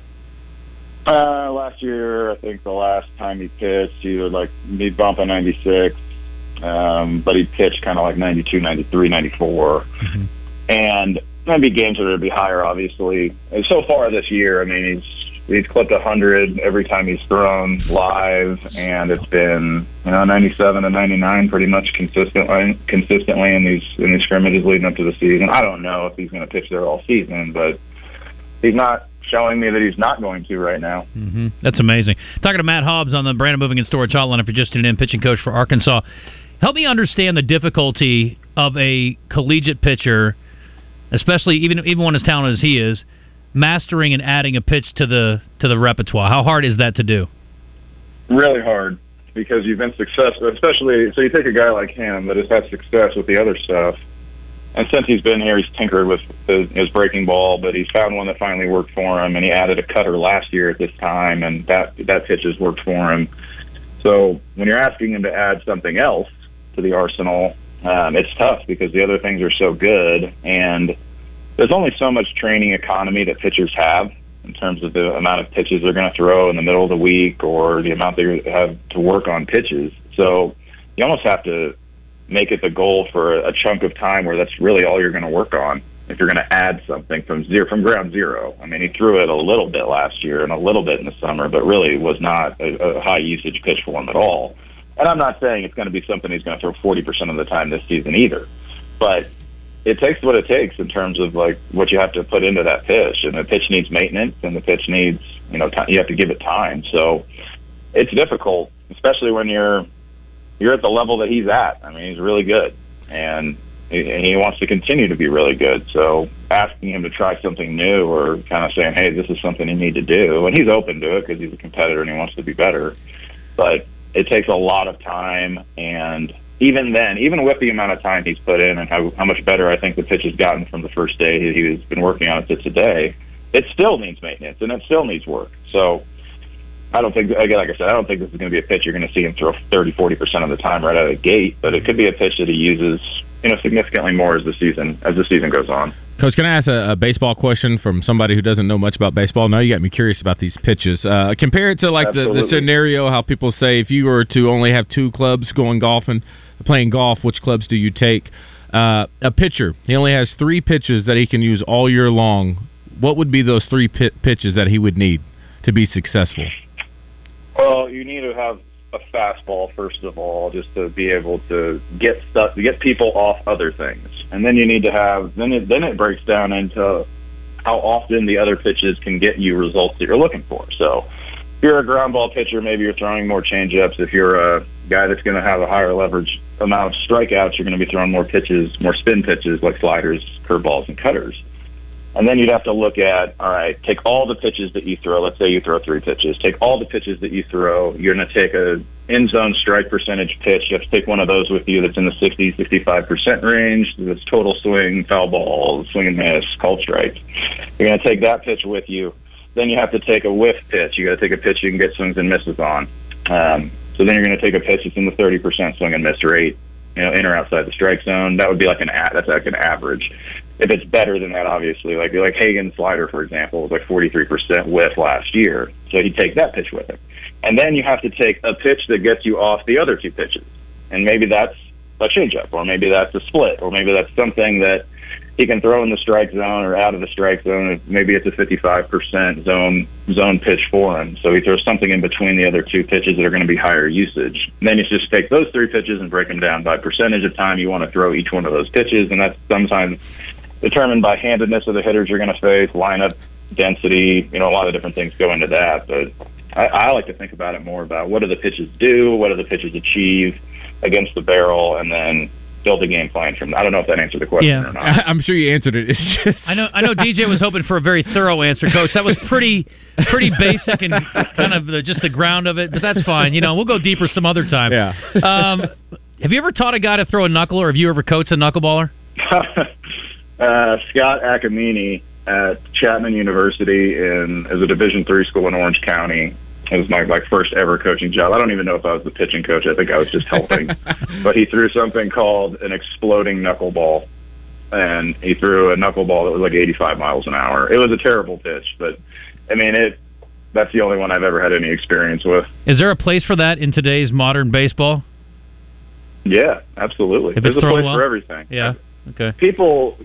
[SPEAKER 19] Uh, last year, I think the last time he pitched, he would like be bumping 96, um, but he pitched kind of like 92, 93, 94. And there'd be games that would be higher, obviously. And so far this year, I mean, he's he's clipped a 100 every time he's thrown live, and it's been you know 97 and 99 pretty much consistently consistently in these in these scrimmages leading up to the season. I don't know if he's going to pitch there all season, but he's not showing me that he's not going to right now.
[SPEAKER 5] hmm That's amazing. Talking to Matt Hobbs on the Brandon Moving and Storage Hotline. If you're just tuning in, pitching coach for Arkansas, help me understand the difficulty of a collegiate pitcher, especially even even one as talented as he is, mastering and adding a pitch to the to the repertoire. How hard is that to do?
[SPEAKER 19] really hard because you've been successful, especially so you take a guy like him that has had success with the other stuff, and since he's been here, he's tinkered with his, his breaking ball, but he's found one that finally worked for him, and he added a cutter last year at this time, and that that pitch has worked for him. So when you're asking him to add something else to the arsenal, um, it's tough because the other things are so good, and there's only so much training economy that pitchers have in terms of the amount of pitches they're going to throw in the middle of the week or the amount they have to work on pitches. So you almost have to make it the goal for a chunk of time where that's really all you're going to work on. if you're going to add something from zero from ground zero. I mean, he threw it a little bit last year and a little bit in the summer, but really was not a, a high usage pitch for him at all. And I'm not saying it's going to be something he's going to throw 40% of the time this season either, but it takes what it takes in terms of like what you have to put into that pitch, and the pitch needs maintenance, and the pitch needs you know t- you have to give it time. So it's difficult, especially when you're you're at the level that he's at. I mean, he's really good, and he, he wants to continue to be really good. So asking him to try something new, or kind of saying, "Hey, this is something you need to do," and he's open to it because he's a competitor and he wants to be better. But it takes a lot of time, and even then, even with the amount of time he's put in and how how much better I think the pitch has gotten from the first day he- he's been working on it to today, it still needs maintenance and it still needs work. So. I don't think, again, like I said, I don't think this is going to be a pitch you're going to see him throw 30, 40% of the time right out of the gate, but it could be a pitch that he uses, you know, significantly more as the season, as the season goes on.
[SPEAKER 7] Coach, can I ask a, a baseball question from somebody who doesn't know much about baseball? Now you got me curious about these pitches. Uh, compare it to like the, the scenario how people say if you were to only have two clubs going golfing, playing golf, which clubs do you take? Uh, a pitcher, he only has three pitches that he can use all year long. What would be those three pi- pitches that he would need to be successful?
[SPEAKER 19] Well, you need to have a fastball first of all, just to be able to get stuff, to get people off other things, and then you need to have. Then it then it breaks down into how often the other pitches can get you results that you're looking for. So, you're a ground ball pitcher, maybe you're throwing more changeups. If you're a guy that's going to have a higher leverage amount of strikeouts, you're going to be throwing more pitches, more spin pitches like sliders, curveballs, and cutters. And then you'd have to look at, all right, take all the pitches that you throw. Let's say you throw three pitches. Take all the pitches that you throw. You're going to take a end zone strike percentage pitch. You have to take one of those with you that's in the 60, 65% range. That's total swing, foul ball, swing and miss, called strike. You're going to take that pitch with you. Then you have to take a whiff pitch. You got to take a pitch you can get swings and misses on. Um, so then you're going to take a pitch that's in the 30% swing and miss rate, you know, in or outside the strike zone. That would be like an that's like an average. If it's better than that, obviously, like like Hagen's slider, for example, was like 43% whiff last year. So he'd take that pitch with him. And then you have to take a pitch that gets you off the other two pitches. And maybe that's a changeup, or maybe that's a split, or maybe that's something that he can throw in the strike zone or out of the strike zone. Maybe it's a 55% zone zone pitch for him. So he throws something in between the other two pitches that are going to be higher usage. And then you just take those three pitches and break them down by percentage of time you want to throw each one of those pitches, and that's sometimes determined by handedness of the hitters you're going to face, lineup density. You know, a lot of different things go into that. But I, I like to think about it more about what do the pitches do, what do the pitches achieve against the barrel, and then build a game plan from. I don't know if that answered the question
[SPEAKER 5] Yeah.
[SPEAKER 19] or not.
[SPEAKER 7] I, I'm sure you answered it. It's just
[SPEAKER 5] I know. I know. DJ was hoping for a very thorough answer, Coach. That was pretty, pretty basic and kind of the, just the ground of it. But that's fine. You know, we'll go deeper some other time.
[SPEAKER 7] Yeah.
[SPEAKER 5] Um, have you ever taught a guy to throw a knuckle, or have you ever coached a knuckleballer?
[SPEAKER 19] uh, Scott Acamini at Chapman University in as a Division three school in Orange County. It was my like first ever coaching job. I don't even know if I was the pitching coach. I think I was just helping. but he threw something called an exploding knuckleball, and he threw a knuckleball that was like 85 miles an hour. It was a terrible pitch, but I mean it. That's the only one I've ever had any experience with.
[SPEAKER 5] Is there a place for that in today's modern baseball?
[SPEAKER 19] Yeah, absolutely.
[SPEAKER 5] If
[SPEAKER 19] There's a place
[SPEAKER 5] well?
[SPEAKER 19] for everything.
[SPEAKER 5] Yeah. Okay.
[SPEAKER 19] people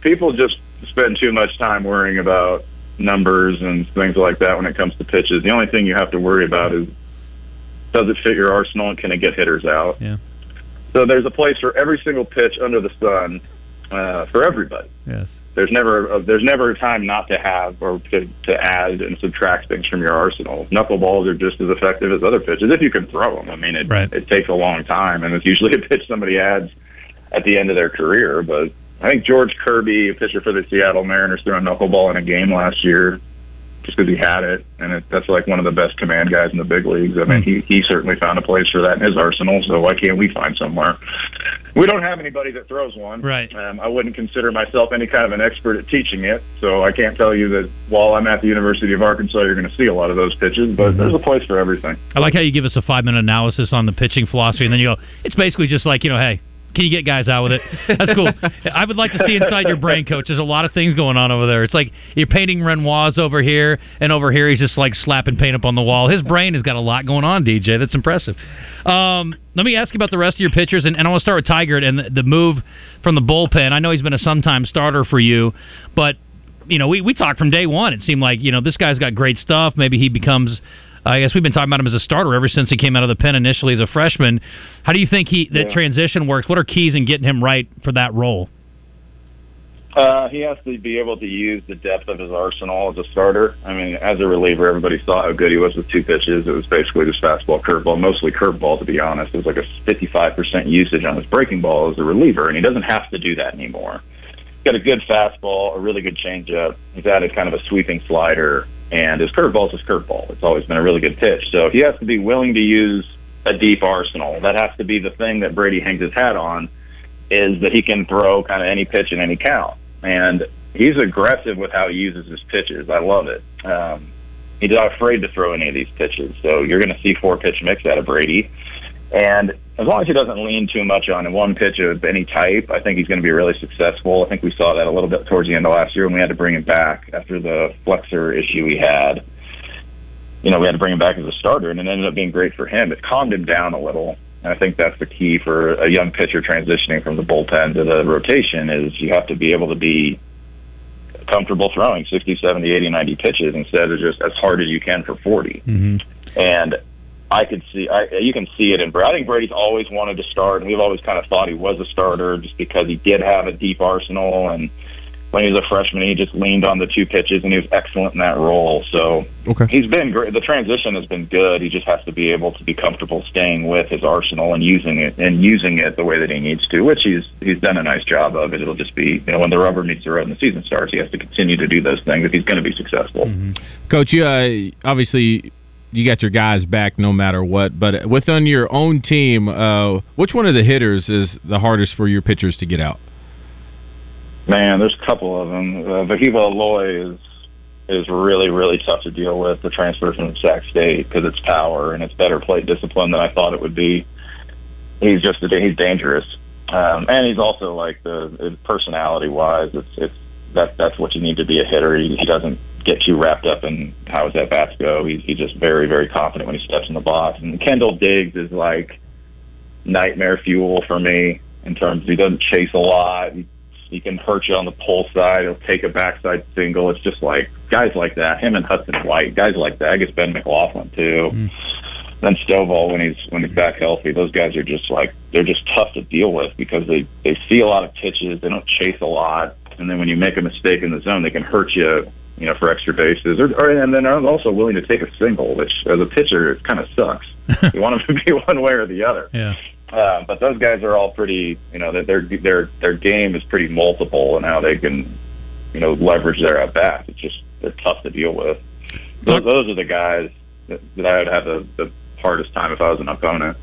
[SPEAKER 19] people just spend too much time worrying about numbers and things like that when it comes to pitches. The only thing you have to worry about is does it fit your arsenal and can it get hitters out?
[SPEAKER 5] Yeah.
[SPEAKER 19] So there's a place for every single pitch under the sun uh, for everybody.
[SPEAKER 5] Yes.
[SPEAKER 19] There's never a, there's never a time not to have or to, to add and subtract things from your arsenal. Knuckleballs are just as effective as other pitches if you can throw them. I mean, it
[SPEAKER 5] Right.
[SPEAKER 19] it takes a long time, and it's usually a pitch somebody adds at the end of their career. But I think George Kirby, a pitcher for the Seattle Mariners, threw a knuckleball in a game last year just because he had it, and it, that's like one of the best command guys in the big leagues. I mean, he he certainly found a place for that in his arsenal. So why can't we find somewhere? We don't have anybody that throws one.
[SPEAKER 5] Right.
[SPEAKER 19] Um, I wouldn't consider myself any kind of an expert at teaching it, so I can't tell you that while I'm at the University of Arkansas, you're going to see a lot of those pitches. But there's a place for everything.
[SPEAKER 5] I like how you give us a five minute analysis on the pitching philosophy, and then you go, it's basically just like, you know, hey, Can you get guys out with it? That's cool. I would like to see inside your brain, coach. There's a lot of things going on over there. It's like you're painting Renoirs over here, and over here he's just like slapping paint up on the wall. His brain has got a lot going on, DJ. That's impressive. Um, let me ask you about the rest of your pitchers, and, and I want to start with Tygart and the, the move from the bullpen. I know he's been a sometime starter for you, but you know we we talked from day one. It seemed like you know this guy's got great stuff. Maybe he becomes I guess we've been talking about him as a starter ever since he came out of the pen initially as a freshman. How do you think he that
[SPEAKER 19] Yeah.
[SPEAKER 5] transition works? What are keys in getting him right for that role?
[SPEAKER 19] Uh, he has to be able to use the depth of his arsenal as a starter. I mean, as a reliever, everybody saw how good he was with two pitches. It was basically just fastball, curveball, mostly curveball, to be honest. It was like a 55% usage on his breaking ball as a reliever, and he doesn't have to do that anymore. He's got a good fastball, a really good changeup. He's added kind of a sweeping slider, and his curveball is his curveball. It's always been a really good pitch. So he has to be willing to use a deep arsenal. That has to be the thing that Brady hangs his hat on is that he can throw kind of any pitch in any count. And he's aggressive with how he uses his pitches. I love it. Um, he's not afraid to throw any of these pitches. So you're going to see four pitch mix out of Brady. And as long as he doesn't lean too much on one pitch of any type, I think he's going to be really successful. I think we saw that a little bit towards the end of last year when we had to bring him back after the flexor issue we had. You know, we had to bring him back as a starter, and it ended up being great for him. It calmed him down a little. And I think that's the key for a young pitcher transitioning from the bullpen to the rotation is you have to be able to be comfortable throwing 60, 70, 80, 90 pitches instead of just as hard as you can for 40.
[SPEAKER 5] Mm-hmm.
[SPEAKER 19] And I could see, I, you can see it in Brady. I think Brady's always wanted to start, and we've always kind of thought he was a starter just because he did have a deep arsenal. And when he was a freshman, he just leaned on the two pitches, and he was excellent in that role. So
[SPEAKER 7] Okay.
[SPEAKER 19] he's been great. The transition has been good. He just has to be able to be comfortable staying with his arsenal and using it and using it the way that he needs to, which he's he's done a nice job of. It. It'll just be you know when the rubber meets the road and the season starts, he has to continue to do those things if he's going to be successful.
[SPEAKER 7] Coach, you uh, obviously you got your guys back no matter what, but within your own team, uh, which one of the hitters is the hardest for your pitchers to get out?
[SPEAKER 19] Man, there's a couple of them. Uh, Wehiwa Aloy is is really really tough to deal with. The transfer from Sac State because it's power and it's better plate discipline than I thought it would be. He's just a, he's dangerous, um, and he's also like the personality wise, it's it's that that's what you need to be a hitter. He, he doesn't get too wrapped up in how his at bats go. He's he's just very very confident when he steps in the box. And Kendall Diggs is like nightmare fuel for me in terms he doesn't chase a lot. He, he can hurt you on the pull side. He'll take a backside single. It's just like guys like that. Him and Hudson White, guys like that. I guess Ben McLaughlin too. Hmm. Then Stovall when he's when he's back healthy. Those guys are just like they're just tough to deal with because they they see a lot of pitches. They don't chase a lot, and then when you make a mistake in the zone, they can hurt you. You know, for extra bases, or, or and then are also willing to take a single, which as a pitcher it kind of sucks. you want them to be one way or the other.
[SPEAKER 5] Yeah.
[SPEAKER 19] Uh, but those guys are all pretty, you know, their their their their game is pretty multiple and how they can, you know, leverage their at bats. It's just they're tough to deal with. Those, those are the guys that, that I would have the, the hardest time if I was an opponent.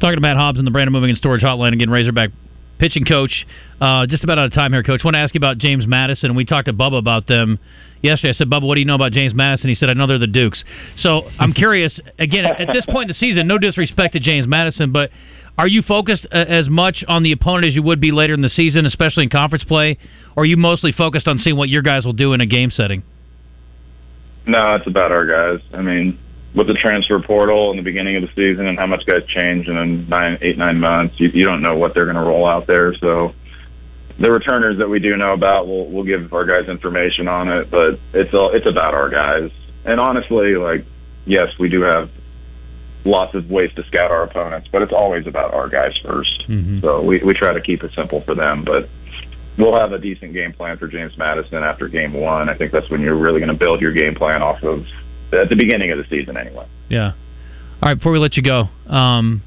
[SPEAKER 5] Talking to Matt Hobbs in the Brandon Moving and Storage Hotline again, Razorback pitching coach. Uh, just about out of time here, coach. want to ask you about James Madison. We talked to Bubba about them yesterday. I said, Bubba, what do you know about James Madison? He said, I know they're the Dukes. So I'm curious. Again, at this point in the season, no disrespect to James Madison, but are you focused uh, as much on the opponent as you would be later in the season, especially in conference play, or are you mostly focused on seeing what your guys will do in a game setting?
[SPEAKER 19] No, it's about our guys. I mean, with the transfer portal in the beginning of the season and how much guys change in then nine, eight, nine months, you, you don't know what they're going to roll out there. So the returners that we do know about, we'll we'll give our guys information on it. But it's all it's about our guys. And honestly, like yes, we do have lots of ways to scout our opponents, but it's always about our guys 1st So we we try to keep it simple for them, but. We'll have a decent game plan for James Madison after game one. I think that's when you're really going to build your game plan off of at the beginning of the season, anyway.
[SPEAKER 5] Yeah. All right, before we let you go, um,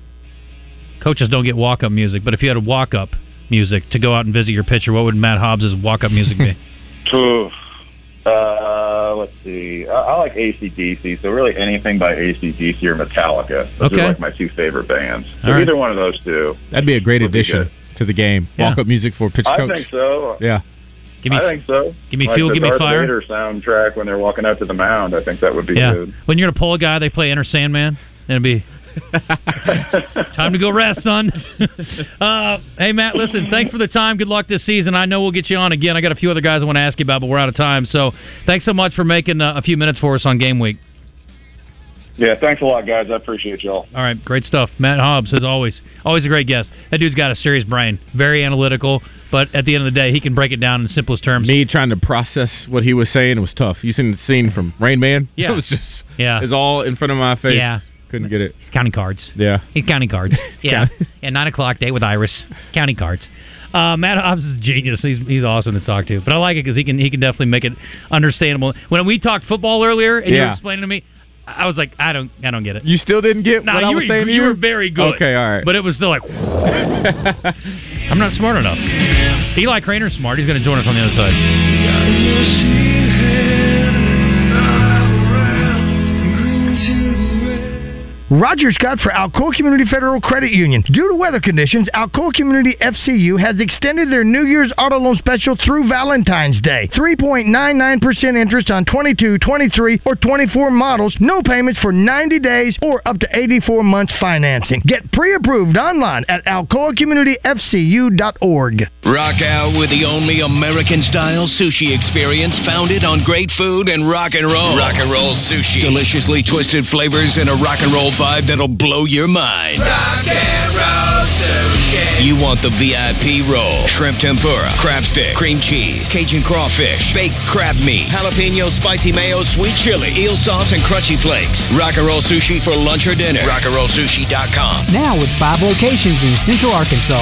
[SPEAKER 5] coaches don't get walk up music, but if you had a walk up music to go out and visit your pitcher, what would Matt Hobbs' walk up music be?
[SPEAKER 19] Oof. Uh, let's see. I, I like ACDC, so really anything by ACDC or Metallica. Those
[SPEAKER 7] Okay.
[SPEAKER 19] are like my two favorite bands. So
[SPEAKER 7] All right.
[SPEAKER 19] either one of those two.
[SPEAKER 7] That'd be a great addition to the game.
[SPEAKER 19] Yeah.
[SPEAKER 7] Walk up music for pitch
[SPEAKER 19] I think so.
[SPEAKER 7] Yeah.
[SPEAKER 5] Give me-
[SPEAKER 19] I think so.
[SPEAKER 5] give me
[SPEAKER 19] like
[SPEAKER 5] fuel,
[SPEAKER 19] the
[SPEAKER 5] give me
[SPEAKER 19] Darth
[SPEAKER 5] fire.
[SPEAKER 19] Vader soundtrack when they're walking out to the mound. I think that would be
[SPEAKER 5] yeah.
[SPEAKER 19] good.
[SPEAKER 5] When you're going to pull a guy, they play Enter Sandman. And it'd be Time to go rest, son. uh, hey, Matt, listen, thanks for the time. Good luck this season. I know we'll get you on again. I got a few other guys I want to ask you about, but we're out of time. So thanks so much for making uh, a few minutes for us on game week.
[SPEAKER 19] Yeah, thanks a lot, guys. I appreciate y'all.
[SPEAKER 5] All right, great stuff. Matt Hobbs, as always, always a great guest. That dude's got a serious brain, very analytical, but at the end of the day, he can break it down in the simplest terms.
[SPEAKER 7] Me trying to process what he was saying was tough. You seen the scene from Rain Man?
[SPEAKER 5] Yeah.
[SPEAKER 7] it was just
[SPEAKER 5] Yeah.
[SPEAKER 7] it's all in front of my face.
[SPEAKER 5] Yeah.
[SPEAKER 7] Couldn't get it.
[SPEAKER 5] He's counting cards.
[SPEAKER 7] Yeah,
[SPEAKER 5] He's counting cards. Yeah. and nine o'clock date with Iris. Counting cards. Uh, Matt Hobbs is a genius. He's he's awesome to talk to. But I like it because he can he can definitely make it understandable. When we talked football earlier and you were explaining to me, I was like, I don't I don't get it.
[SPEAKER 7] You still didn't get
[SPEAKER 5] No,
[SPEAKER 7] what
[SPEAKER 5] you
[SPEAKER 7] I was
[SPEAKER 5] were,
[SPEAKER 7] saying
[SPEAKER 5] you
[SPEAKER 7] you?
[SPEAKER 5] were very good.
[SPEAKER 7] Okay, all right.
[SPEAKER 5] But it was still like, I'm not smart enough. Eli Cranor's smart. He's going to join us on the other side.
[SPEAKER 20] Roger Scott for Alcoa Community Federal Credit Union. Due to weather conditions, Alcoa Community FCU has extended their New Year's auto loan special through Valentine's Day. 3.99% interest on 22, 23, or 24 models, no payments for 90 days or up to 84 months financing. Get pre-approved online at alcoacommunityfcu.org.
[SPEAKER 21] Rock out with the only American style sushi experience founded on great food and rock and roll. Rock and roll sushi. Deliciously twisted flavors and a rock and roll vibe that'll blow your mind.
[SPEAKER 2] Rock and roll sushi.
[SPEAKER 21] You want the VIP roll, shrimp tempura, crab stick, cream cheese, Cajun crawfish, baked crab meat, jalapeno spicy mayo, sweet chili, eel sauce, and crunchy flakes. Rock and roll sushi for lunch or dinner. Rockandrollsushi.com.
[SPEAKER 22] Now with five locations in Central Arkansas.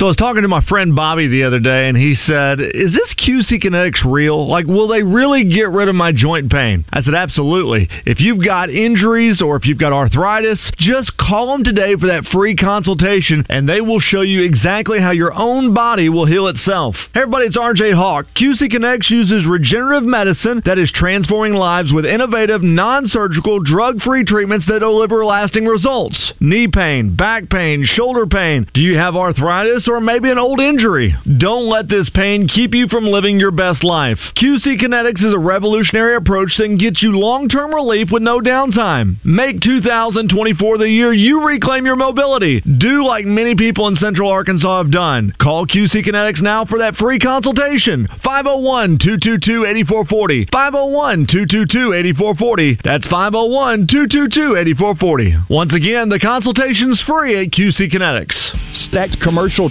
[SPEAKER 23] So I was talking to my friend Bobby the other day, and he said, "Is this QC Kinetics real? Like, will they really get rid of my joint pain?" I said, "Absolutely. If you've got injuries or if you've got arthritis, just call them today for that free consultation, and they will show you exactly how your own body will heal itself." Hey everybody, it's RJ Hawk. QC Kinetics uses regenerative medicine that is transforming lives with innovative, non-surgical, drug-free treatments that deliver lasting results. Knee pain, back pain, shoulder pain. Do you have arthritis? Or maybe an old injury. Don't let this pain keep you from living your best life. QC Kinetics is a revolutionary approach that can get you long term relief with no downtime. Make 2024 the year you reclaim your mobility. Do like many people in Central Arkansas have done. Call QC Kinetics now for that free consultation. 501 222 8440. 501 222 8440. That's 501 222 8440. Once again, the consultation's free at QC Kinetics.
[SPEAKER 24] Stacked Commercial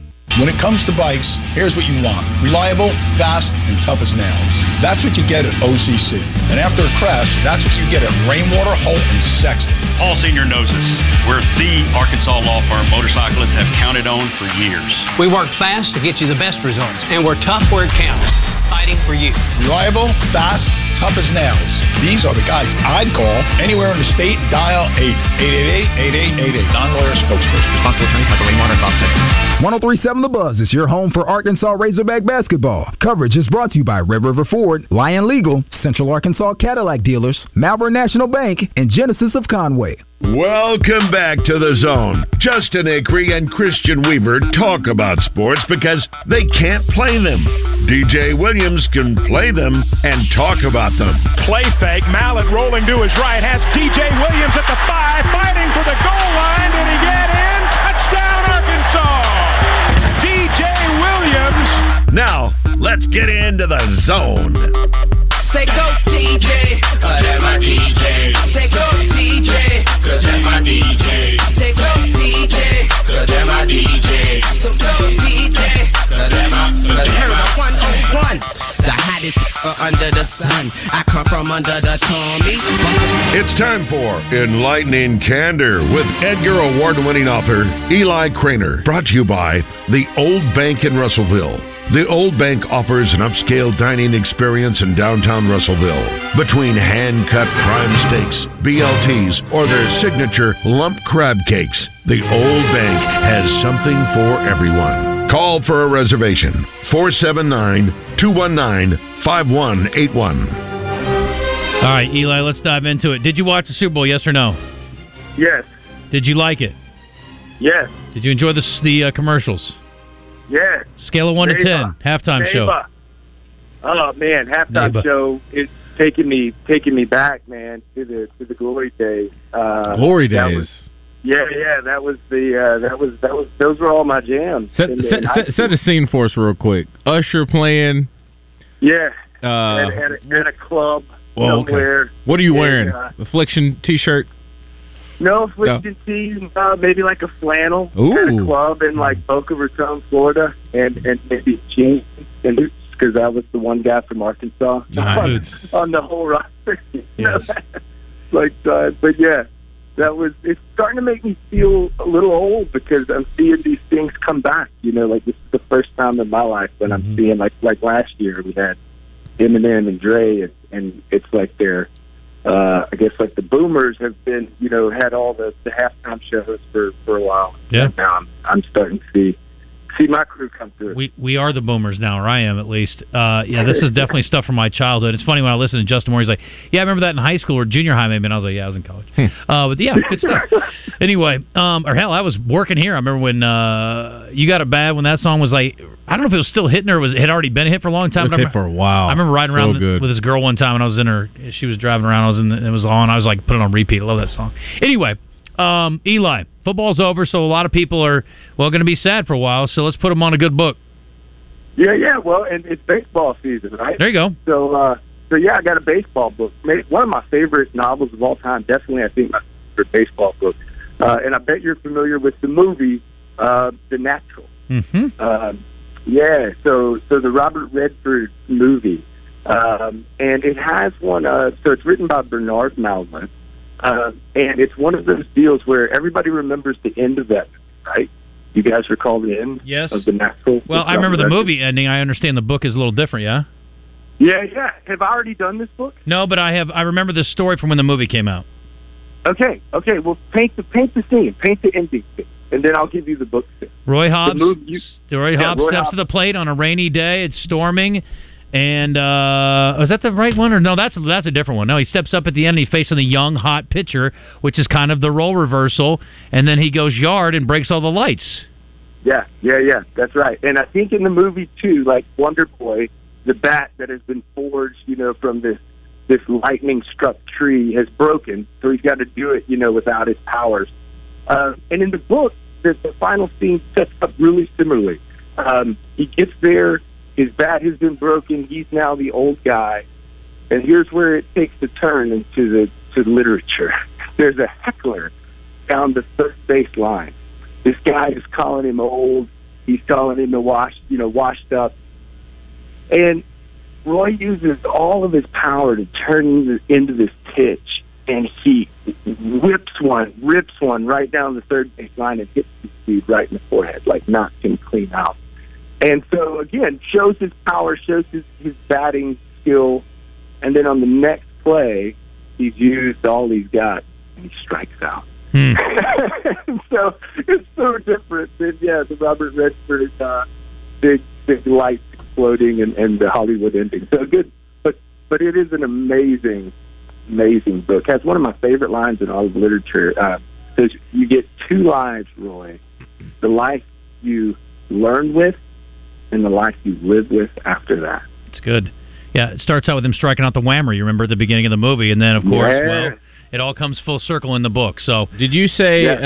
[SPEAKER 25] When it comes to bikes, here's what you want reliable, fast, and tough as nails. That's what you get at OCC. And after a crash, that's what you get at Rainwater, Holt, and Sexton.
[SPEAKER 26] Paul Senior knows us. We're the Arkansas law firm motorcyclists have counted on for years.
[SPEAKER 27] We work fast to get you the best results, and we're tough where it counts, fighting for you.
[SPEAKER 25] Reliable, fast, tough as nails. These are the guys I'd call anywhere in the state. Dial 888-8888. Non-lawyer spokesperson.
[SPEAKER 10] Responsible attorney, Michael Rainwater, Bob Sexton. 1037 The Buzz is your home for Arkansas Razorback basketball. Coverage is brought to you by Red River Ford, Lion Legal, Central Arkansas Cadillac Dealers, Malvern National Bank, and Genesis of Conway.
[SPEAKER 1] Welcome back to the zone. Justin Acri and Christian Weaver talk about sports because they can't play them. DJ Williams can play them and talk about them.
[SPEAKER 28] Play fake. Mallett rolling to his right. Has DJ Williams at the five, fighting for the goal line. Did he get in? Touchdown, Arkansas! DJ Williams.
[SPEAKER 1] Now, let's get into the zone.
[SPEAKER 2] Say go DJ, cause that's my DJ. My DJ.
[SPEAKER 29] Hottest uh, under the sun. I come from under the Tommy.
[SPEAKER 1] It's time for Enlightening Candor with Edgar Award winning author Eli Cranor. Brought to you by The Old Bank in Russellville. The Old Bank offers an upscale dining experience in downtown Russellville. Between hand cut prime steaks, BLTs, or their signature lump crab cakes, The Old Bank has something for everyone. Call for a reservation 479 219 5181.
[SPEAKER 5] All right, Eli, let's dive into it. Did you watch the Super Bowl? Yes or no?
[SPEAKER 8] Yes.
[SPEAKER 5] Did you like it?
[SPEAKER 8] Yes.
[SPEAKER 5] Did you enjoy the the uh, commercials?
[SPEAKER 8] Yes.
[SPEAKER 5] Scale of one to
[SPEAKER 8] Neighbor.
[SPEAKER 5] ten, halftime show.
[SPEAKER 8] Oh man, halftime
[SPEAKER 5] Neighbor.
[SPEAKER 8] show is taking me taking me back, man, to the to the glory days. Uh,
[SPEAKER 7] Glory
[SPEAKER 8] that
[SPEAKER 7] days.
[SPEAKER 8] was- yeah, yeah, that was the uh, that was that was those were all my jams.
[SPEAKER 7] Set, set, set, set a scene for us real quick. Usher playing.
[SPEAKER 8] Yeah.
[SPEAKER 7] Uh,
[SPEAKER 8] at, at, a, at a club
[SPEAKER 7] well, okay. What are you
[SPEAKER 8] And,
[SPEAKER 7] wearing?
[SPEAKER 8] uh,
[SPEAKER 7] Affliction T-shirt.
[SPEAKER 8] No affliction tees, uh, maybe like a flannel at a
[SPEAKER 7] Ooh.
[SPEAKER 8] club in like Boca Raton, Florida, and and maybe jeans and boots because I was the one guy from Arkansas
[SPEAKER 7] Nice.
[SPEAKER 8] on, on the whole roster. know? like, uh, but yeah, that was. It's starting to make me feel a little old because I'm seeing these things come back. You know, like this is the first time in my life when I'm seeing like like last year we had Eminem and Dre, and, and it's like they're uh, I guess like the boomers have been, you know, had all the, the halftime shows for, for a while.
[SPEAKER 5] Yeah.
[SPEAKER 8] And now I'm I'm starting to see see my crew come through.
[SPEAKER 5] We we are the boomers now, or I am at least. Uh, yeah, this is definitely stuff from my childhood. It's funny when I listen to Justin Moore. He's like, "Yeah, I remember that in high school or junior high, maybe." And I was like, "Yeah, I was in college." uh, but yeah, good stuff. anyway, um, or hell, I was working here. I remember when uh, you got it bad when that song was like, I don't know if it was still hitting or was it had already been a hit for a long time.
[SPEAKER 7] It was
[SPEAKER 5] I
[SPEAKER 7] hit for a while.
[SPEAKER 5] I remember riding
[SPEAKER 7] So
[SPEAKER 5] around
[SPEAKER 7] good.
[SPEAKER 5] with this girl one time, and I was in her. She was driving around. I was in. The, it was on. I was like, put it on repeat. I love that song. Anyway, um, Eli, football's over, so a lot of people are well going to be sad for a while. So let's put them on a good book.
[SPEAKER 8] Yeah, yeah. Well, and it's baseball season, right?
[SPEAKER 5] There you go.
[SPEAKER 8] So, uh, so yeah, I got a baseball book. One of my favorite novels of all time. Definitely, I think my favorite baseball book. Uh, and I bet you're familiar with the movie, uh, The Natural.
[SPEAKER 5] Mm-hmm.
[SPEAKER 8] Um, yeah, so so the Robert Redford movie, um, and it has one. Uh, so it's written by Bernard Malamud, uh, and it's one of those deals where everybody remembers the end of that, right? You guys recall the end
[SPEAKER 5] Yes.
[SPEAKER 8] of the natural?
[SPEAKER 5] Well, I remember the movie ending. I understand the book is a little different. Yeah.
[SPEAKER 8] Yeah, yeah. Have I already done this book?
[SPEAKER 5] No, but I have. I remember the story from when the movie came out.
[SPEAKER 8] Okay, okay. Well, paint the paint the scene, paint the ending, and then I'll give you the book.
[SPEAKER 5] Roy Hobbs.
[SPEAKER 8] movie you-
[SPEAKER 5] Roy
[SPEAKER 8] Yeah,
[SPEAKER 5] Hobbs
[SPEAKER 8] Roy
[SPEAKER 5] steps
[SPEAKER 8] Hobbs.
[SPEAKER 5] to the plate on a rainy day. It's storming, and uh, was that the right one or no? That's that's a different one. No, he steps up at the end. and He's facing the young hot pitcher, which is kind of the role reversal, and then he goes yard and breaks all the lights.
[SPEAKER 8] Yeah, yeah, yeah. That's right. And I think in the movie too, like Wonder Boy, the bat that has been forged, you know, from this this lightning struck tree has broken, so he's got to do it, you know, without his powers. Uh, and in the book, the, the final scene sets up really similarly. Um, he gets there, his bat has been broken. He's now the old guy, and here's where it takes a turn into the to literature. There's a heckler down the third base line. This guy is calling him old. He's calling him a washed, you know, washed up. And Roy uses all of his power to turn into this pitch, and he whips one, rips one right down the third base line and hits this dude right in the forehead, like knocks him clean out. And so again, shows his power, shows his, his batting skill, and then on the next play, he's used all he's got and he strikes out. so it's so different than yeah the Robert Redford uh, big big lights exploding and, and the Hollywood ending. So good, but but it is an amazing amazing book. Has one of my favorite lines in all of literature. Uh, says you get two lives, Roy: the life you learn with and the life you live with after that.
[SPEAKER 5] It's good. Yeah, it starts out with him striking out the whammer. You remember at the beginning of the movie, and then of course,
[SPEAKER 8] Yeah.
[SPEAKER 5] well, it all comes full circle in the book. So,
[SPEAKER 7] did you say
[SPEAKER 8] Yeah.
[SPEAKER 7] uh,